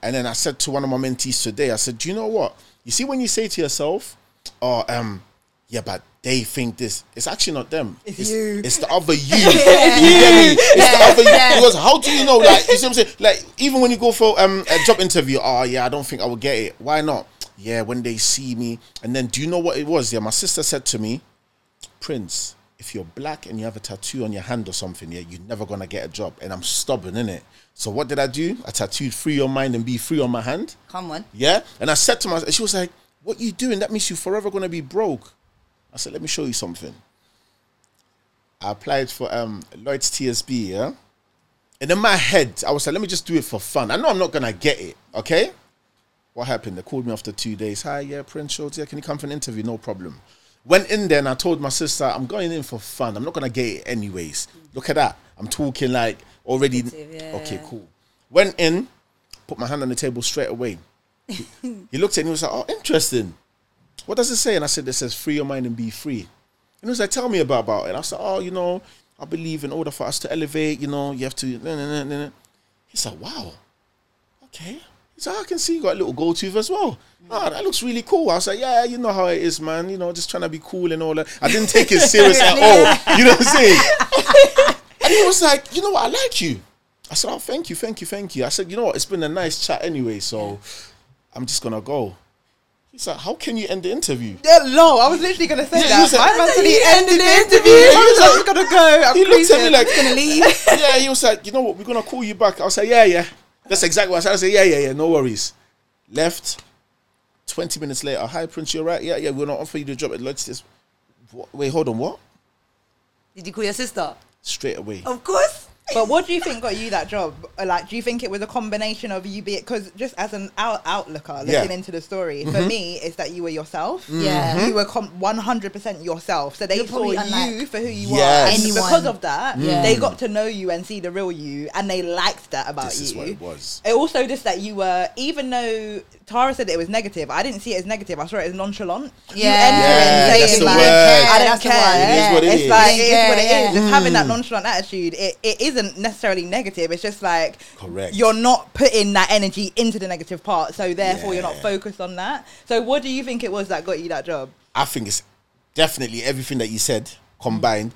And then I said to one of my mentees today, I said, Do you know what? You see when you say to yourself, Oh, um, yeah, but they think this. It's actually not them. It's you. It's the other you. you get me? It's the other you. Because how do you know? Like, you see what I'm saying? Like, even when you go for um a job interview, oh yeah, I don't think I will get it. Why not? Yeah, when they see me, and then do you know what it was? Yeah, my sister said to me, Prince, if you're black and you have a tattoo on your hand or something, yeah, you're never gonna get a job. And I'm stubborn, innit? So what did I do? I tattooed free your mind and be free on my hand. Come on. Yeah. And I said to myself, she was like, What you doing? That means you're forever gonna be broke. I said, Let me show you something. I applied for um Lloyd's TSB, yeah. And in my head, I was like, let me just do it for fun. I know I'm not gonna get it, okay? What happened? They called me after two days. Hi, yeah, Prince Schultz, yeah, can you come for an interview? No problem. Went in there and I told my sister, I'm going in for fun. I'm not gonna get it anyways. Look at that. I'm talking like already. Yeah. Okay, cool. Went in, put my hand on the table straight away. He, he looked at me and was like, oh, interesting. What does it say? And I said, it says free your mind and be free. And he was like, tell me about, about it. And I said, oh, you know, I believe in order for us to elevate, you know, you have to. Nah, nah, nah. nah." He's like, wow, okay. Like, I can see you got a little gold tooth as well. Oh, that looks really cool. I was like, yeah, you know how it is, man. You know, just trying to be cool and all that. I didn't take it serious at all. You know what I'm saying? and he was like, you know what, I like you. I said, oh, thank you, thank you, thank you. I said, you know what, it's been a nice chat anyway, so I'm just gonna go. He's like, how can you end the interview? Yeah, no, I was literally gonna say Yeah, that. said- My man he ended the interview. interview. I was like, he's gonna go. I'm He looked at me like, Gonna leave. yeah, he was like, you know what, we're gonna call you back. I was like, yeah, yeah. That's exactly what I said. I said, yeah, yeah, yeah, no worries. Left. 20 minutes later, hi Prince, you're right. Yeah, yeah, we're not offering you the job at Lloyd's. This. Wait, hold on, what? Did you call your sister? Straight away. Of course. But what do you think got you that job? Uh, like, do you think it was a combination of you being because just as an out outlooker looking Yeah. into the story, for mm-hmm. me, it's that you were yourself. Mm-hmm. Yeah. you were one hundred percent yourself. So they You're saw you for who you Yes. are, and Anyone. because of that, Yeah. they got to know you and see the real you, and they liked that about This you. is what it was. It also just that you were, even though Tara said it was negative, I didn't see it as negative. I saw it as nonchalant. You Yeah. enter Yeah, in that's the like, word. I don't That's the care. one, It is what it it's is. like it is what it yeah. is. Just having that mm. nonchalant attitude, it, it isn't necessarily negative. It's just like Correct. you're not putting that energy into the negative part, so therefore you're not focused on that. So what do you think it was that got you that job? I think it's definitely everything that you said combined.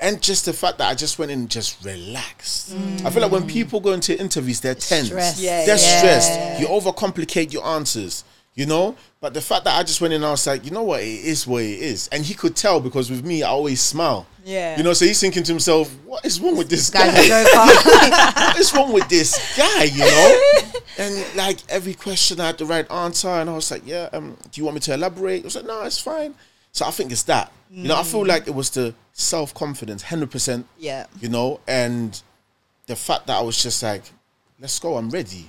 and just the fact that I just went in and just relaxed. Mm. I feel like when people go into interviews, they're tense. Stressed. Yeah, they're yeah. stressed. You overcomplicate your answers, you know? But the fact that I just went in I was like, you know what, it is what it is. And he could tell because with me, I always smile. Yeah. You know, so he's thinking to himself, what is wrong with this Guys, guy? joker. what is wrong with this guy, you know? and like every question I had the right answer, and I was like, yeah, um, do you want me to elaborate? I was like, no, it's fine. So I think it's that. You know, I feel like it was the self confidence, hundred percent. Yeah. You know, and the fact that I was just like, let's go, I'm ready.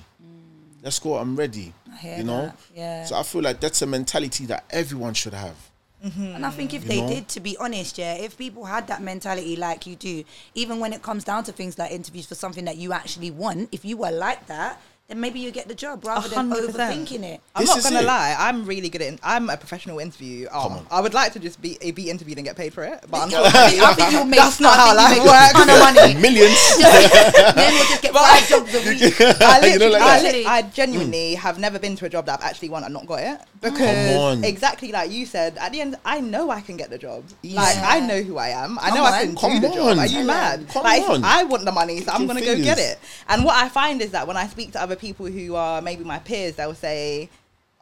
Let's go, I'm ready. I hear you know? that, yeah. So I feel like that's a mentality that everyone should have. Mm-hmm. And I think if You they know? did, to be honest, yeah, if people had that mentality like you do, even when it comes down to things like interviews for something that you actually want, if you were like that, then maybe you get the job rather than 100%. overthinking it. I'm This not gonna it. lie. I'm really good at. I'm a professional interview. Oh, Come Oh, on. I would like to just be be interviewed and get paid for it, but I think you'll make, That's not I how think life you works. a ton of money. Millions. then we'll just get five jobs a week. I, You know, literally, like I, li- I genuinely have never been to a job that I've actually won and not got it because on. exactly like you said, at the end, I know I can get the job. Like I know who I am. I Come know I on. can Come do the job. on. Are you mad? Come like on. I want the money, so I'm gonna go get it. And what I find is that when I speak to other people who are maybe my peers, they'll say.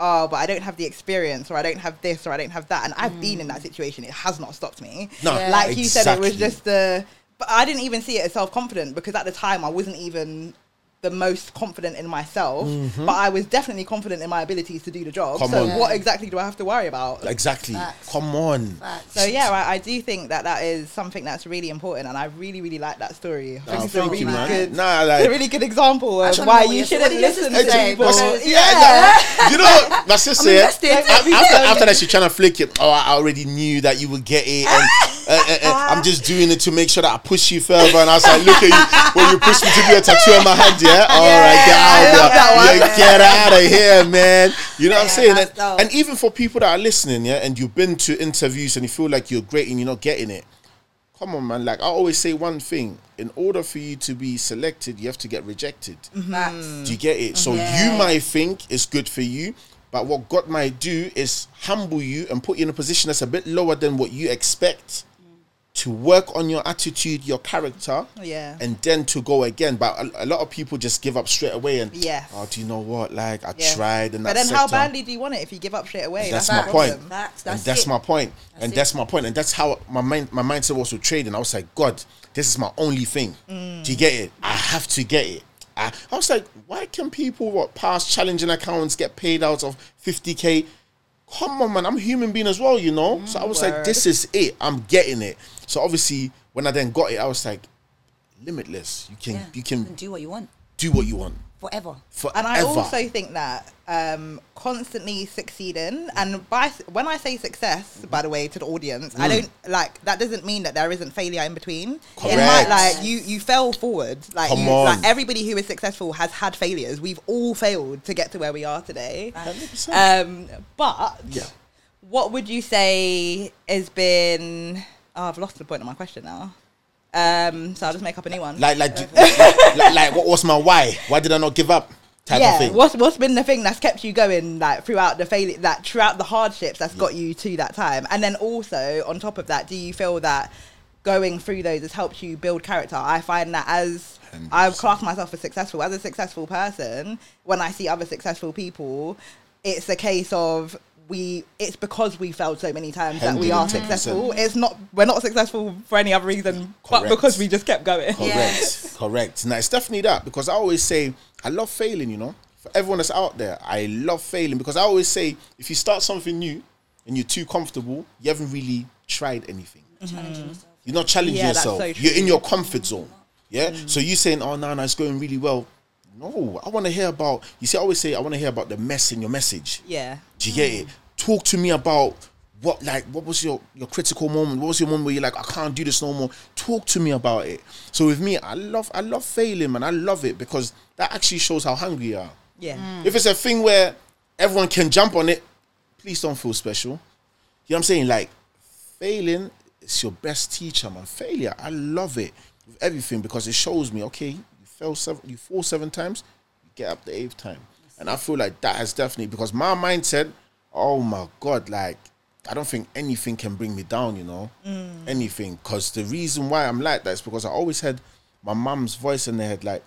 Oh, but I don't have the experience, or I don't have this, or I don't have that, and I've been in that mm. situation. It has not stopped me. No, Yeah. like you said, it was just the. But I didn't even see it as self confident because at the time I wasn't even the most confident in myself, but I was definitely confident in my abilities to do the job. Mm-hmm. Come so on. what exactly do I have to worry about? exactly. Facts. Come on. Facts. So yeah, I, I do think that that is something that's really important, and I really, really like that story. I think it's a thank really you, man. good, Nah, it's like, a really good example of why know you your- shouldn't what listen to say? people. Because- yeah, like, you know, my sister, I'm yeah, after, after that, she's trying to flick it. Oh, I already knew that you would get it, and uh, uh, I'm just doing it to make sure that I push you further. And I was like, look at you when you push me to do a tattoo on my hand, yeah. All right, get out, love of here. Yeah, get out of here, man. You know what I'm saying? And, dope. and even for people that are listening, yeah, and you've been to interviews and you feel like you're great and you're not getting it. Come on, man. Like I always say one thing: in order for you to be selected, you have to get rejected. Facts. Do you get it? So Yeah. you might think it's good for you, but what God might do is humble you and put you in a position that's a bit lower than what you expect to work on your attitude, your character, Yeah. and then to go again. But a, a lot of people just give up straight away and yeah. oh, do you know what? Like I Yeah. tried and But then, how badly do you want it if you give up straight away? That's the my point. problem. Facts. and That's, that's my point. That's and it. that's my point. And that's how my mind my mindset was with trading. I was like, God, this is my only thing. Mm. Do you get it? I have to get it. I, I was like, why can people what pass challenging accounts get paid out of 50k? Come on, man. I'm a human being as well, you know? so I was like, mm, this is it. I'm getting it. So obviously, when I then got it, I was like, limitless. You can Yeah. you can do what you want do what you want. Forever. Forever. And I also think that um, constantly succeeding, and by when I say success, by the way, to the audience, I don't like that doesn't mean that there isn't failure in between. Correct. It might like you you fell forward. Like, you, like everybody who is successful has had failures. We've all failed to get to where we are today. 100%. Um, but Yeah. what would you say has been? Oh, I've lost the point of my question now. Um, so I'll just make up a new one. like, like, like, like, like, what was my why? Why did I not give up? Type yeah, of thing. what's what's been the thing that's kept you going like throughout the failure, that throughout the hardships that's got you to that time, and then also on top of that, do you feel that going through those has helped you build character? I find that as I've 100%. classed myself as successful, as a successful person, when I see other successful people, it's a case of we. It's because we failed so many times that we are 110%. successful. It's not we're not successful for any other reason, but because we just kept going. Correct. Yes. Correct. Now it's definitely that because I always say I love failing, you know. For everyone that's out there, I love failing because I always say if you start something new and you're too comfortable, you haven't really tried anything. Challenging mm-hmm. yourself. You're not challenging Yeah, yourself. so you're in your comfort zone. Yeah. So you saying, "Oh no, no, it's going really well." No, I want to hear about. You see, I always say I want to hear about the mess in your message. Yeah. Do you get it? Talk to me about what like what was your your critical moment? What was your moment where you're like, I can't do this no more? Talk to me about it. So with me, I love I love failing, man. I love it because that actually shows how hungry you are. Yeah. Mm. If it's a thing where everyone can jump on it, please don't feel special. You know what I'm saying? Like failing is your best teacher, man. Failure, I love it with everything because it shows me, okay, you fell seven, you fall seven times, you get up the eighth time, and I feel like that has definitely because my mindset, oh my god, like I don't think anything can bring me down, you know, mm. anything. Because the reason why I'm like that is because I always had my mum's voice in the head. Like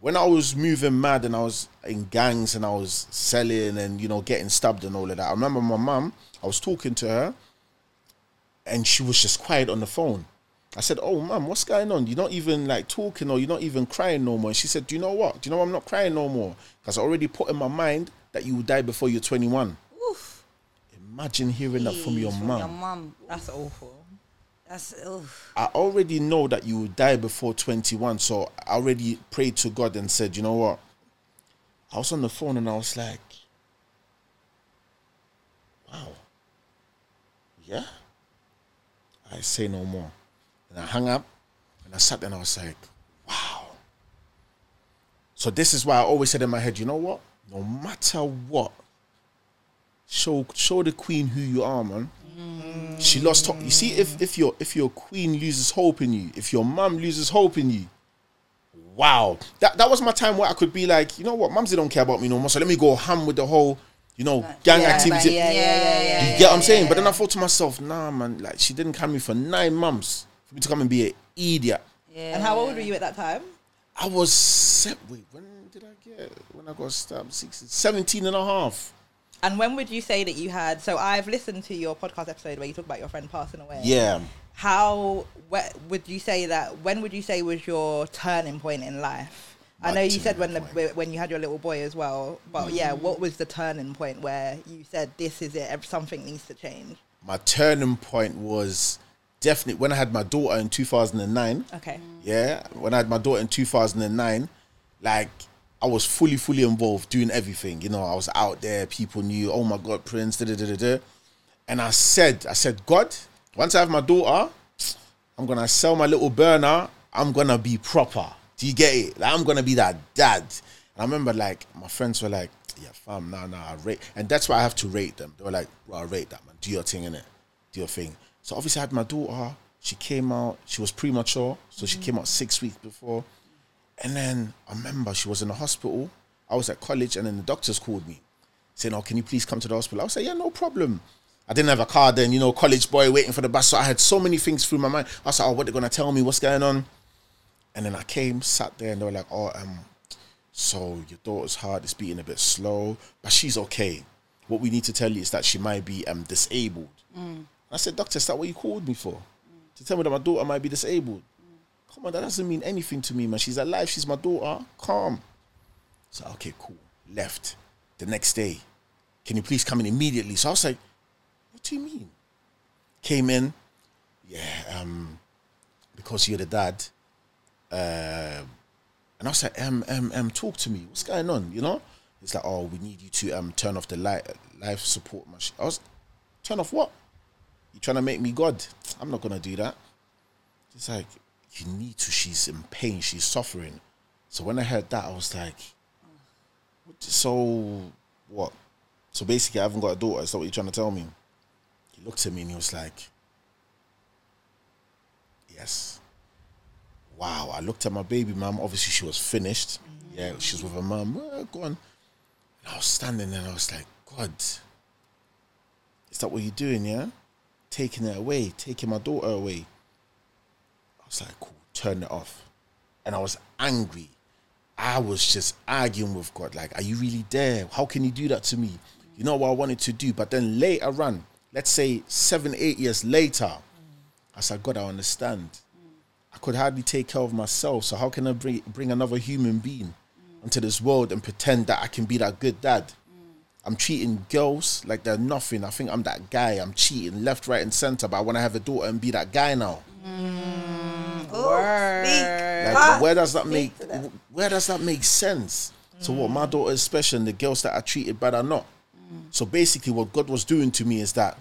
when I was moving mad and I was in gangs and I was selling and you know getting stabbed and all of that. I remember my mum. I was talking to her, and she was just quiet on the phone. I said, "Oh, mum, what's going on? You're not even like talking, or you're not even crying no more." And she said, "Do you know what? Do you know I'm not crying no more? Because I already put in my mind that you will die before you're 21." Oof. Imagine hearing that from your Jeez, mum. Your mum. That's awful. That's oof. I already know that you will die before 21, so I already prayed to God and said, "You know what?" I was on the phone and I was like, "Wow, yeah." I say no more, and I hung up, and I sat there and I was like, "Wow." So this is why I always said in my head, "You know what? No matter what, show show the queen who you are, man." Mm. She lost hope. You see, if if your if your queen loses hope in you, if your mum loses hope in you, wow, that that was my time where I could be like, you know what, mumsy don't care about me no more. So let me go ham with the whole, you know, gang Yeah, activity. Yeah, yeah, yeah, yeah. you get what I'm saying? But then I thought to myself, nah, man, like she didn't carry me for nine months for me to come and be an idiot. Yeah. And how old were you at that time? I was se- wait, when did I get when I got stabbed? 16, 17 and a half. And when would you say that you had? So I've listened to your podcast episode where you talk about your friend passing away. Yeah. How wh- would you say that? When would you say was your turning point in life? I know you said when the point. when you had your little boy as well, but yeah, mm. what was the turning point where you said this is it? Something needs to change. My turning point was definitely when I had my daughter in 2009. Okay. Yeah, when I had my daughter in 2009, like I was fully, fully involved doing everything. You know, I was out there, people knew, oh my God, Prince, da da da da da. And I said, I said, God, once I have my daughter, I'm gonna sell my little burner, I'm gonna be proper. Do you get it? Like, I'm gonna be that dad. And I remember like my friends were like, yeah, fam, nah, nah, I rate. And that's why I have to rate them. They were like, well, I rate that, man. Do your thing, innit? Do your thing. So obviously I had my daughter. She came out, she was premature. So she came out six weeks before. And then I remember she was in the hospital. I was at college, and then the doctors called me saying, Oh, can you please come to the hospital? I was like, Yeah, no problem. I didn't have a car then, you know, college boy waiting for the bus. So I had so many things through my mind. I was like, Oh, what they gonna tell me? What's going on? And then I came, sat there, and they were like, Oh, um, so your daughter's heart is beating a bit slow, but she's okay. What we need to tell you is that she might be um disabled. I said, Doctor, is that what you called me for? To tell me that my daughter might be disabled? Come on, that doesn't mean anything to me, man. She's alive. She's my daughter. Calm. So okay, cool. Left the next day. Can you please come in immediately? So I was like, what do you mean? Came in. Yeah, um, because you're the dad. Uh, and I was like, um, um, um, talk to me. What's going on? You know? It's like, oh, we need you to um turn off the light, life support machine. I was, turn off what? You trying to make me God? I'm not gonna do that. It's like, you need to. She's in pain. She's suffering. So when I heard that, I was like, so what? So basically, I haven't got a daughter. Is that what you're trying to tell me? He looked at me and he was like, yes. Wow. I looked at my baby mum. Obviously, she was finished. Yeah, she was with her mum. "Eh, go on. And I was standing there and I was like, God, is that what you're doing? Yeah, taking it away, taking my daughter away. I was like, cool, turn it off. And I was angry. I was just arguing with God, like, are you really there? How can you do that to me? You know what I wanted to do. But then later on, let's say seven, eight years later, I said, God, I understand. I could hardly take care of myself. So how can I bring, bring another human being into this world and pretend that I can be that good dad? I'm treating girls like they're nothing. I think I'm that guy. I'm cheating left, right, and center. But I want to have a daughter and be that guy now. Like, Ah, where does that make that. where does that make sense? So what my daughter is special and the girls that are treated bad are not. So basically what God was doing to me is that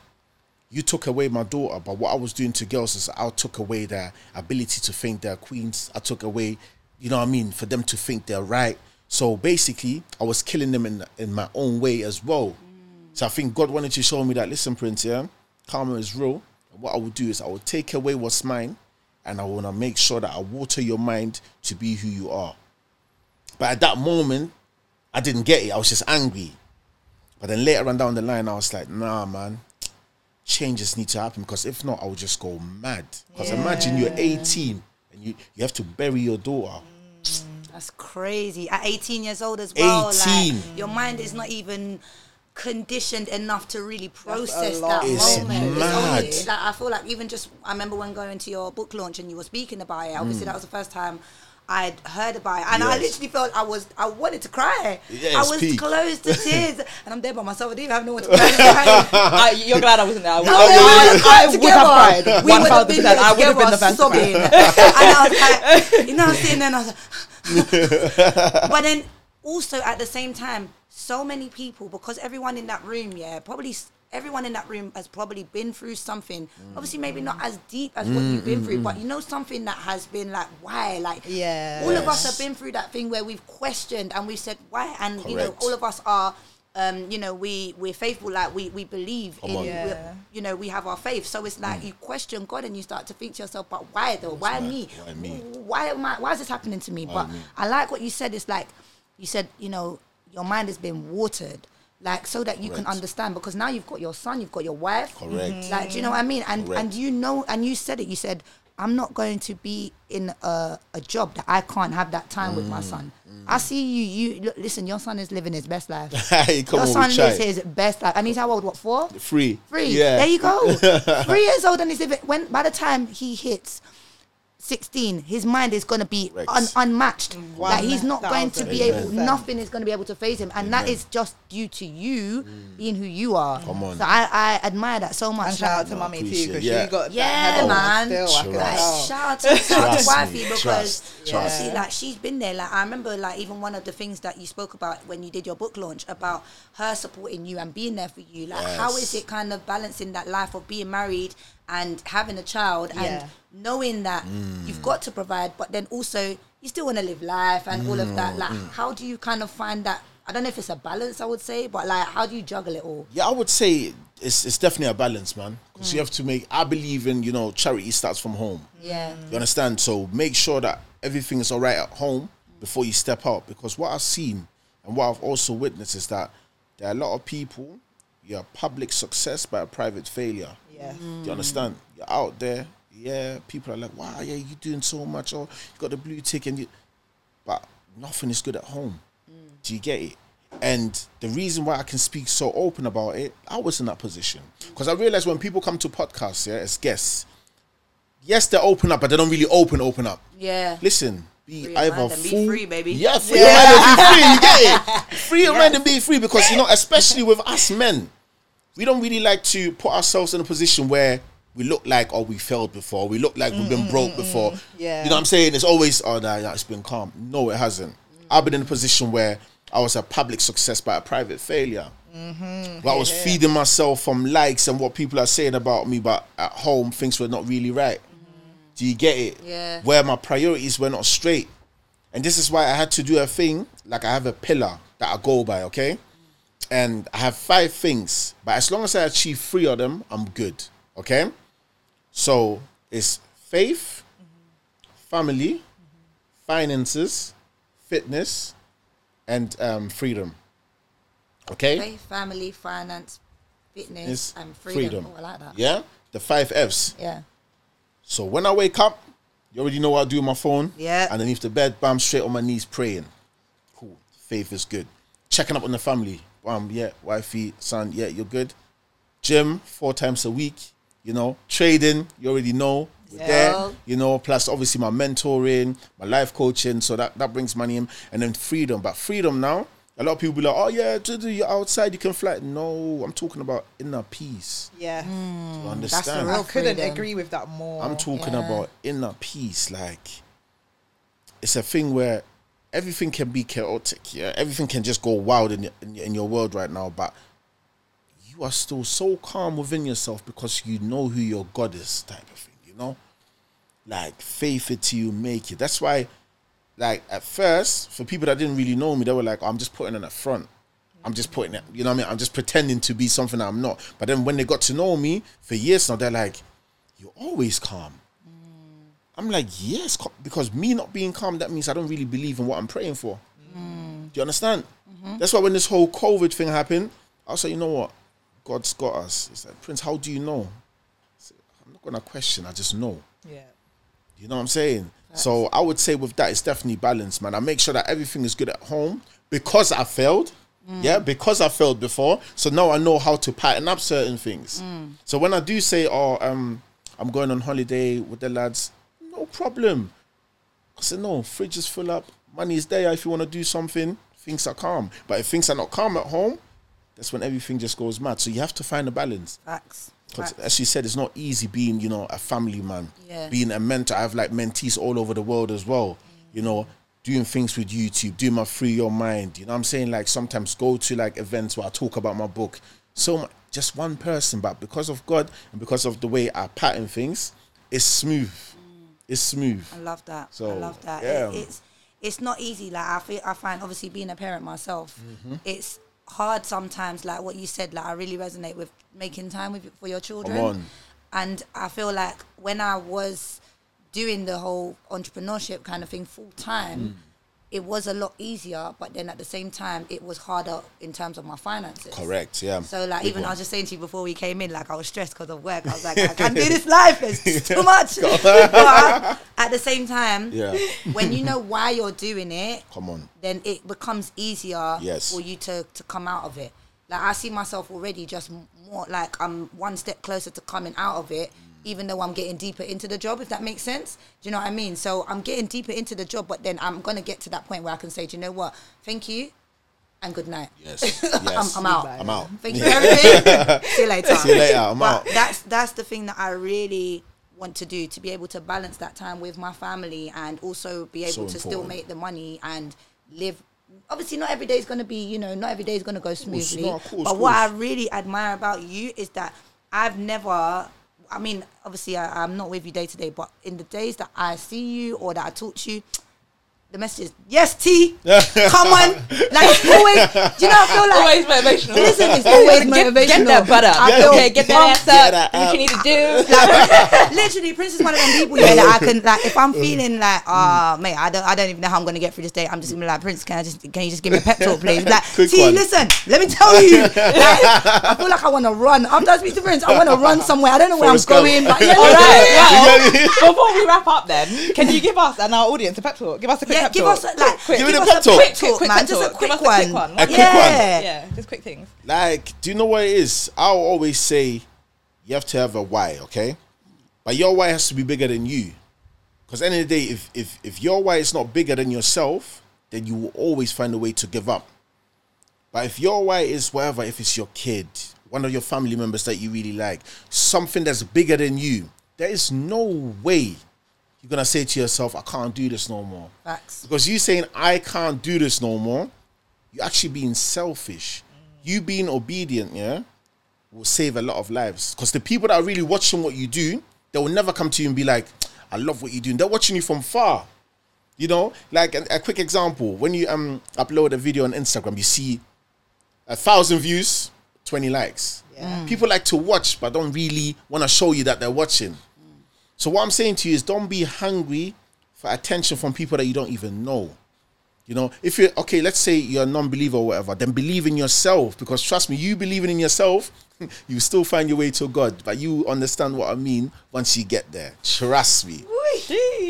you took away my daughter, but what I was doing to girls is I took away their ability to think they're queens. I took away, you know what I mean, for them to think they're right. So basically, I was killing them in in my own way as well. So I think God wanted to show me that, listen, Prince, yeah, karma is real. And what I would do is I would take away what's mine and I want to make sure that I water your mind to be who you are. But at that moment, I didn't get it. I was just angry. But then later on down the line, I was like, nah, man, changes need to happen because if not, I will just go mad. Because imagine you're 18 and you, you have to bury your daughter. That's crazy. At 18 years old as well. 18. Like, your mind is not even conditioned enough to really process that It's moment. mad. It's only, like, I feel like even just, I remember when going to your book launch and you were speaking about it, obviously that was the first time I'd heard about it. And I Mm. Literally felt I was, I wanted to cry. Yeah, I was peak. close to tears. and I'm there by myself. I didn't even have no one to cry. I, you're glad I wasn't there. I, would- No, I we would- would have I cried would have cried. together. We One would have thousand been percent. there I would have been the together first sobbing. and I was like, you know, I'm sitting there and I was like, but then also at the same time, so many people because everyone in that room, yeah, probably everyone in that room has probably been through something. Mm. Obviously, maybe not as deep as what mm, you've been mm, through, but you know something that has been like, why? Like, Yeah. all of us have been through that thing where we've questioned and we said why, and you know, all of us are. Um, you know, we we're faithful, like we we believe Come in. Yeah. you know, we have our faith. So it's like you question God and you start to think to yourself, but why though? Why why- me? why me? Why am I? Why is this happening to me? but me? I like what you said. It's like you said, you know, your mind has been watered, like so that you can understand. Because now you've got your son, you've got your wife. Correct. Like, do you know what I mean? And Correct. and you know, and you said it. You said, I'm not going to be in a, a job that I can't have that time with my Mm, son. I see you. You look, listen. Your son is living his best life. hey, come your on, son lives his best life, and he's how old? What four? Free. Three. Yeah. There you go. Three years old and he's living. When by the time he hits sixteen, his mind is going to be un, unmatched. Like he's not going to be able. 1000%. Nothing is going to be able to phase him, and that Amen. is just due to you being who you are. Come on. So I, I admire that so much. And shout out to like- mummy too, because yeah. she got Yeah, that head on man. Still, I can Trust. Like, shout out to, shout out to wifey me, because trust, trust. obviously, Yeah. like she's been there. Like I remember, like even one of the things that you spoke about when you did your book launch about her supporting you and being there for you. Like, how is it kind of balancing that life of being married and having a child Yeah. and knowing that Mm. you've got to provide, but then also you still want to live life and all of Mm, that. Like, how do you kind of find that? I don't know if it's a balance, I would say, but like, how do you juggle it all? Yeah, I would say it's it's definitely a balance, man. Because Mm. you have to make. I believe in you know charity starts from home. Yeah. You understand? So make sure that everything is all right at home before you step out. Because what I've seen and what I've also witnessed is that there are a lot of people. You're a public success but a private failure. Yeah. Mm. Do you understand? You're out there. Yeah, people are like, "Wow, yeah, you're doing so much. Oh, you got the blue tick, and you." But nothing is good at home. Mm. Do you get it? And the reason why I can speak so open about it, I was in that position because I realized when people come to podcasts, yeah, as guests, yes, they open up, but they don't really open, open up. Yeah. Listen, be Free your either mind and be free, baby. Yeah, free your mind and be free. You get it? Free your mind and be free because you know, especially with us men, we don't really like to put ourselves in a position where we look like oh we failed before, we look like we've been broke mm, mm, mm, before. Yeah. You know what I'm saying? It's always oh nah, nah, it's been calm. No, it hasn't. I've been in a position where I was a public success but a private failure. Mm-hmm. Where I was feeding myself from likes and what people are saying about me, but at home things were not really right. Mm-hmm. Do you get it? Yeah. Where my priorities were not straight. And this is why I had to do a thing, like I have a pillar that I go by, okay? And I have five things, but as long as I achieve three of them, I'm good, okay? So it's faith, family, finances, fitness, and um, freedom. Okay? Faith, family, finance, fitness, It's and freedom. Oh, I like that. Yeah? The five F's. Yeah. So when I wake up, you already know what I do with my phone. Yeah. Underneath the bed, bam, straight on my knees praying. Cool. Faith is good. Checking up on the family. Bam, yeah, wifey, son, yeah, you're good. Gym four times a week. You know, trading, you already know. We're Yeah. there. You know, plus obviously my mentoring, my life coaching, so that, that brings money in. And then freedom. But freedom now, a lot of people be like, oh yeah, Juju, you're outside, you can fly. No, I'm talking about inner peace. Yeah. Hmm. You understand? real I couldn't freedom. agree with that more. I'm talking Yeah. about inner peace. Like, it's a thing where everything can be chaotic. Yeah, everything can just go wild in in, your- world right now, but you are still so calm within yourself because you know who your God is, type of thing. You know, like faith it till you make it. That's why, like at first, for people that didn't really know me, they were like, oh, "I'm just putting on a front." I'm just putting it, you know what I mean? I'm just pretending to be something I'm not. But then when they got to know me for years now, they're like, you're always calm. I'm like, yes, because me not being calm, that means I don't really believe in what I'm praying for. Mm. Do you understand? Mm-hmm. That's why when this whole COVID thing happened, I was like, you know what? God's got us. It's like, Prince, how do you know? I'm not gonna question. I just know. Yeah. You know what I'm saying? So I would say with that, it's definitely balanced, man. I make sure that everything is good at home because I failed. Mm. Yeah, because I failed before. So now I know how to pattern up certain things. Mm. So when I do say, oh, um, I'm going on holiday with the lads, no problem. I said, no, fridge is full up. Money is there if you want to do something. Things are calm. But if things are not calm at home, that's when everything just goes mad. So you have to find a balance. Facts. Because as you said, it's not easy being, you know, a family man. Yeah. Being a mentor. I have like mentees all over the world as well. You know, doing things with YouTube, doing my free your mind. You know what I'm saying? Like sometimes go to like events where I talk about my book. So mu- just one person, but because of God and because of the way I pattern things, it's smooth. It's smooth. I love that. I love that. yeah. It, it's it's not easy. Like I feel, I find obviously being a parent myself, Mm-hmm. it's hard sometimes. Like what you said, like I really resonate with making time with for your children. And I feel like when I was doing the whole entrepreneurship kind of thing full time, Mm. It was a lot easier. But then at the same time, it was harder in terms of my finances. Correct. Yeah. So like Big even I was just saying to you before we came in, like I was stressed because of work. I was like, I can't do this life. It's too much. but at the same time, Yeah. when you know why you're doing it, Come on. then it becomes easier Yes. for you to to come out of it. Like I see myself already just more like I'm one step closer to coming out of it, even though I'm getting deeper into the job. If that makes sense, do you know what I mean? So I'm getting deeper into the job, but then I'm gonna get to that point where I can say, do you know what? Thank you, and good night. Yes. I'm, Yes. I'm out. I'm out. Thank you for everything. See you later. See you later, I'm But out. That's that's the thing that I really want to do to be able to balance that time with my family and also be able So to still make the money and live. Obviously, not every day is going to be, you know, not every day is going to go smoothly. no, of course, but of what I really admire about you is that I've never. I mean, obviously, I, I'm not with you day to day, but in the days that I see you or that I talk to you, the message is yes, T, come on. Like it's always, do you know? I feel like Always motivational. Listen, it's always Get, motivational. get that butt up. I feel okay, get that pumped. ass Get up. that Do what up. you need to do. like, literally, Prince is one of them people yeah, that I can like. If I'm feeling like, oh mate, I don't, I don't even know how I'm gonna get through this day. I'm just gonna be like, Prince, can I just, can you just give me a pep talk, please? Like, Quick see, one. listen, let me tell you, like, I feel like I want to run. After I speak to Prince, I want to run somewhere. I don't know where Forrest I'm Gump. going, but yeah, All right. Well, before we wrap up, then Can you give us and our audience a pep talk? Give us a quick yeah, pep give talk. us a, like, quick, Give give the us pep talk. quick Quick, talk, quick man, pep just a quick Give us a quick one. A quick yeah. Yeah, just quick things. Like, do you know what it is? I'll always say you have to have a why, okay? But your why has to be bigger than you. Because at end of the day, if, if, if your why is not bigger than yourself, then you will always find a way to give up. But if your why is whatever, if it's your kid, one of your family members that you really like, something that's bigger than you, there is no way you're gonna say to yourself, I can't do this no more. Facts. Because you saying I can't do this no more, you're actually being selfish. You being obedient, yeah, will save a lot of lives. Because the people that are really watching what you do, they will never come to you and be like, I love what you're doing. They're watching you from far. You know, like a, a quick example, when you um upload a video on Instagram, you see a thousand views, 20 likes. People like to watch, but don't really want to show you that they're watching. So what I'm saying to you is don't be hungry for attention from people that you don't even know. You know, if you're okay, let's say you're a non-believer or whatever, then believe in yourself because trust me, you believing in yourself, you still find your way to God. But you understand what I mean once you get there. Trust me.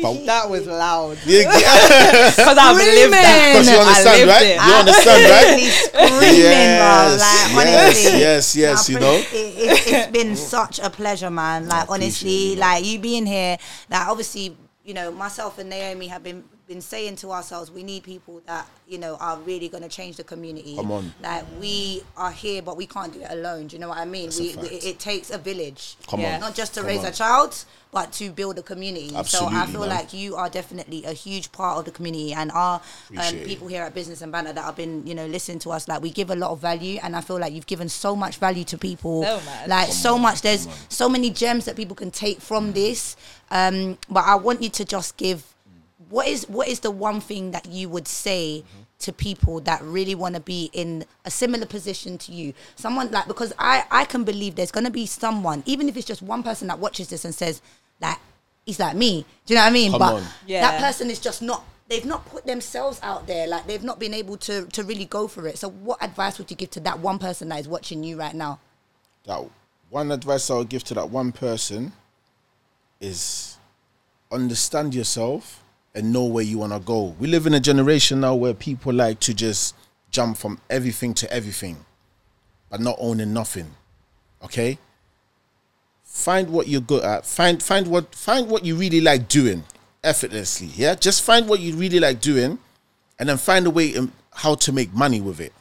But- That was loud. Yeah, yeah. because I've lived that. Because you I understand, lived right? it. You understand, Absolutely right? screaming, Yes, bro. Like, yes, honestly. yes, yes, Nah, you know. It, it, it's been such a pleasure, man. Like, honestly, appreciate it, like you being here, like, obviously, you know, myself and Naomi have been been saying to ourselves, we need people that you know are really going to change the community. Come on. Like, we are here, but we can't do it alone. Do you know what I mean? That's a We, it, it takes a village. Come Yeah. on. Not just to Come raise on. a child, but to build a community. Absolutely, so I feel man. like you are definitely a huge part of the community, and our um, people here at Business and Banter that have been, you know, listening to us. Like we give a lot of value, and I feel like you've given so much value to people. So much. Like so much. There's so many gems that people can take from this. Um, but I want you to just give. What is what is the one thing that you would say mm-hmm. to people that really want to be in a similar position to you? Someone like because I I can believe there's gonna be someone, even if it's just one person that watches this and says like he's like me. Do you know what I mean? Come but. Yeah. that person is just not they've not put themselves out there like they've not been able to to really go for it so what advice would you give to that one person that is watching you right now that one advice I would give to that one person is understand yourself and know where you want to go. We live in a generation now where people like to just jump from everything to everything, but not owning nothing. Okay? Find what you're good at. Find find what find what you really like doing effortlessly. Yeah? Just find what you really like doing and then find a way in how to make money with it.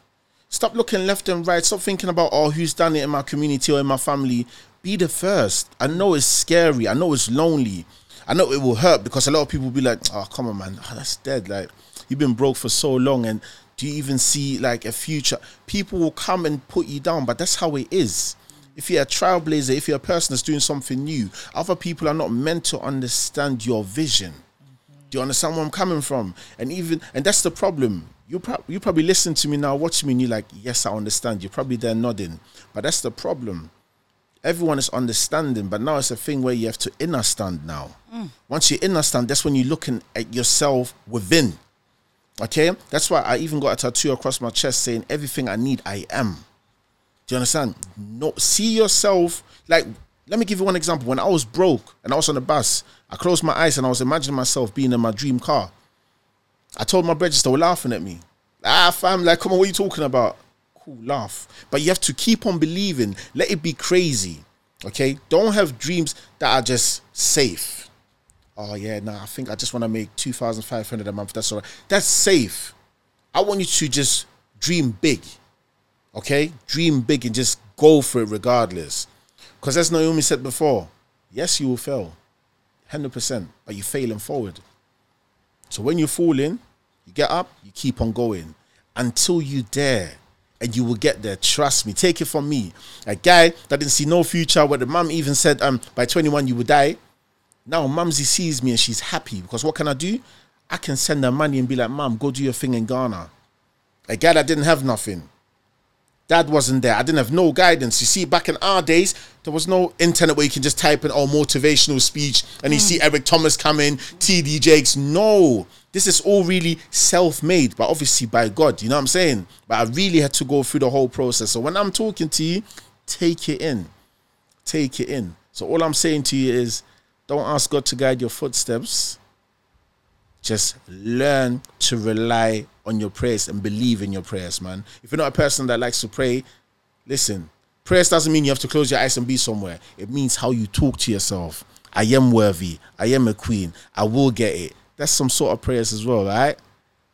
Stop looking left and right. Stop thinking about oh who's done it in my community or in my family. Be the first. I know it's scary. I know it's lonely. I know it will hurt because a lot of people will be like, oh come on man, oh, that's dead. Like you've been broke for so long and do you even see like a future? People will come and put you down, but that's how it is. If you're a trailblazer, if you're a person that's doing something new, other people are not meant to understand your vision. Do you understand where I'm coming from? And even and that's the problem. You pro- you probably listen to me now, watch me, and you're like, yes, I understand. You're probably there nodding, but that's the problem. Everyone is understanding, but now it's a thing where you have to understand now. Once you understand, that's when you're looking at yourself within. Okay, that's why I even got a tattoo across my chest saying, "Everything I need, I am." Do you understand? No, see yourself like. Let me give you one example. When I was broke and I was on the bus, I closed my eyes and I was imagining myself being in my dream car. I told my brothers they were laughing at me. Ah, fam, like, come on, what are you talking about? Cool, laugh. But you have to keep on believing. Let it be crazy. Okay? Don't have dreams that are just safe. Oh yeah, nah, I think I just want to make two thousand five hundred a month. That's all right. That's safe. I want you to just dream big. Okay? Dream big and just go for it regardless. Because as Naomi said before, yes, you will fail. 100%. But you're failing forward. So when you're falling, you get up, you keep on going until you dare. And you will get there. Trust me. Take it from me. A guy that didn't see no future, where the mum even said, um, by 21 you will die. Now Mumsy sees me and she's happy because what can I do? I can send her money and be like, Mum, go do your thing in Ghana. A guy that didn't have nothing. Dad wasn't there. I didn't have no guidance. You see, back in our days, there was no internet where you can just type in oh motivational speech and you mm. see Eric Thomas coming, TD Jakes. No. This is all really self-made, but obviously by God. You know what I'm saying? But I really had to go through the whole process. So when I'm talking to you, take it in. Take it in. So all I'm saying to you is don't ask God to guide your footsteps. Just learn to rely on your prayers and believe in your prayers, man. If you're not a person that likes to pray, listen. Prayers doesn't mean you have to close your eyes and be somewhere. It means how you talk to yourself. I am worthy. I am a queen. I will get it. That's some sort of prayers as well, right?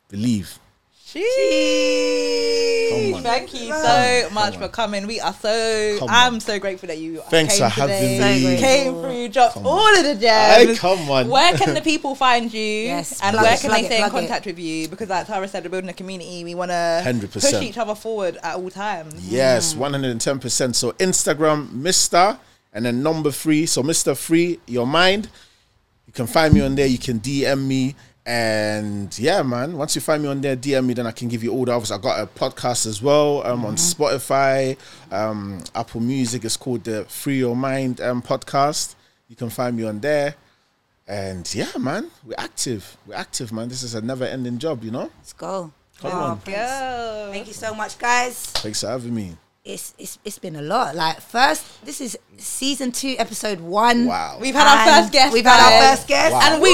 Believe. Come on. Thank you so on, much come for on. coming. We are so. Come I'm on. so grateful that you. Thanks came for having today, me. Came through, dropped Come all of the Hey, gems. come on. Where can the people find you? Yes, and plug where it, can plug they it, stay in plug it. contact with you? Because, like Tara said, we're building a community. We want to 100%. push each other forward at all times. Yes, mm. 110%. So Instagram, Mr. and then number three. So Mr. Free, your mind. You can find me on there. You can DM me. And yeah, man, once you find me on there, DM me, then I can give you all the others. I got a podcast as well um, on Spotify, um, Apple Music. It's called the Free Your Mind um, podcast. You can find me on there. And yeah, man, we're active. We're active, man. This is a never ending job, you know? Let's go. Come Oh, on. Go. Thank you so much, guys. Thanks for having me. It's it's it's been a lot. Like first, this is season two, episode one. Wow. We've had our first guest. We've had our first guest, Wow. And we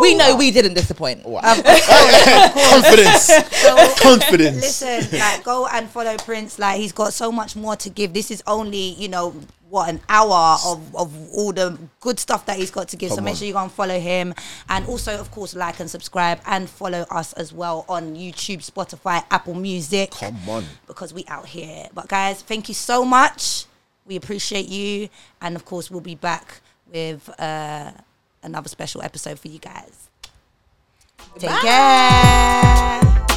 we know we didn't disappoint. Wow. Um, Confidence. So, Confidence. Listen, like go and follow Prince. Like he's got so much more to give. This is only you know what an hour of of all the good stuff that he's got to give. so make on. sure you go and follow him, and also of course like and subscribe and follow us as well on YouTube, Spotify, Apple Music. Come on. because we out here. But guys, thank you so much. We appreciate you, and of course we'll be back with uh, another special episode for you guys. Take Bye. care.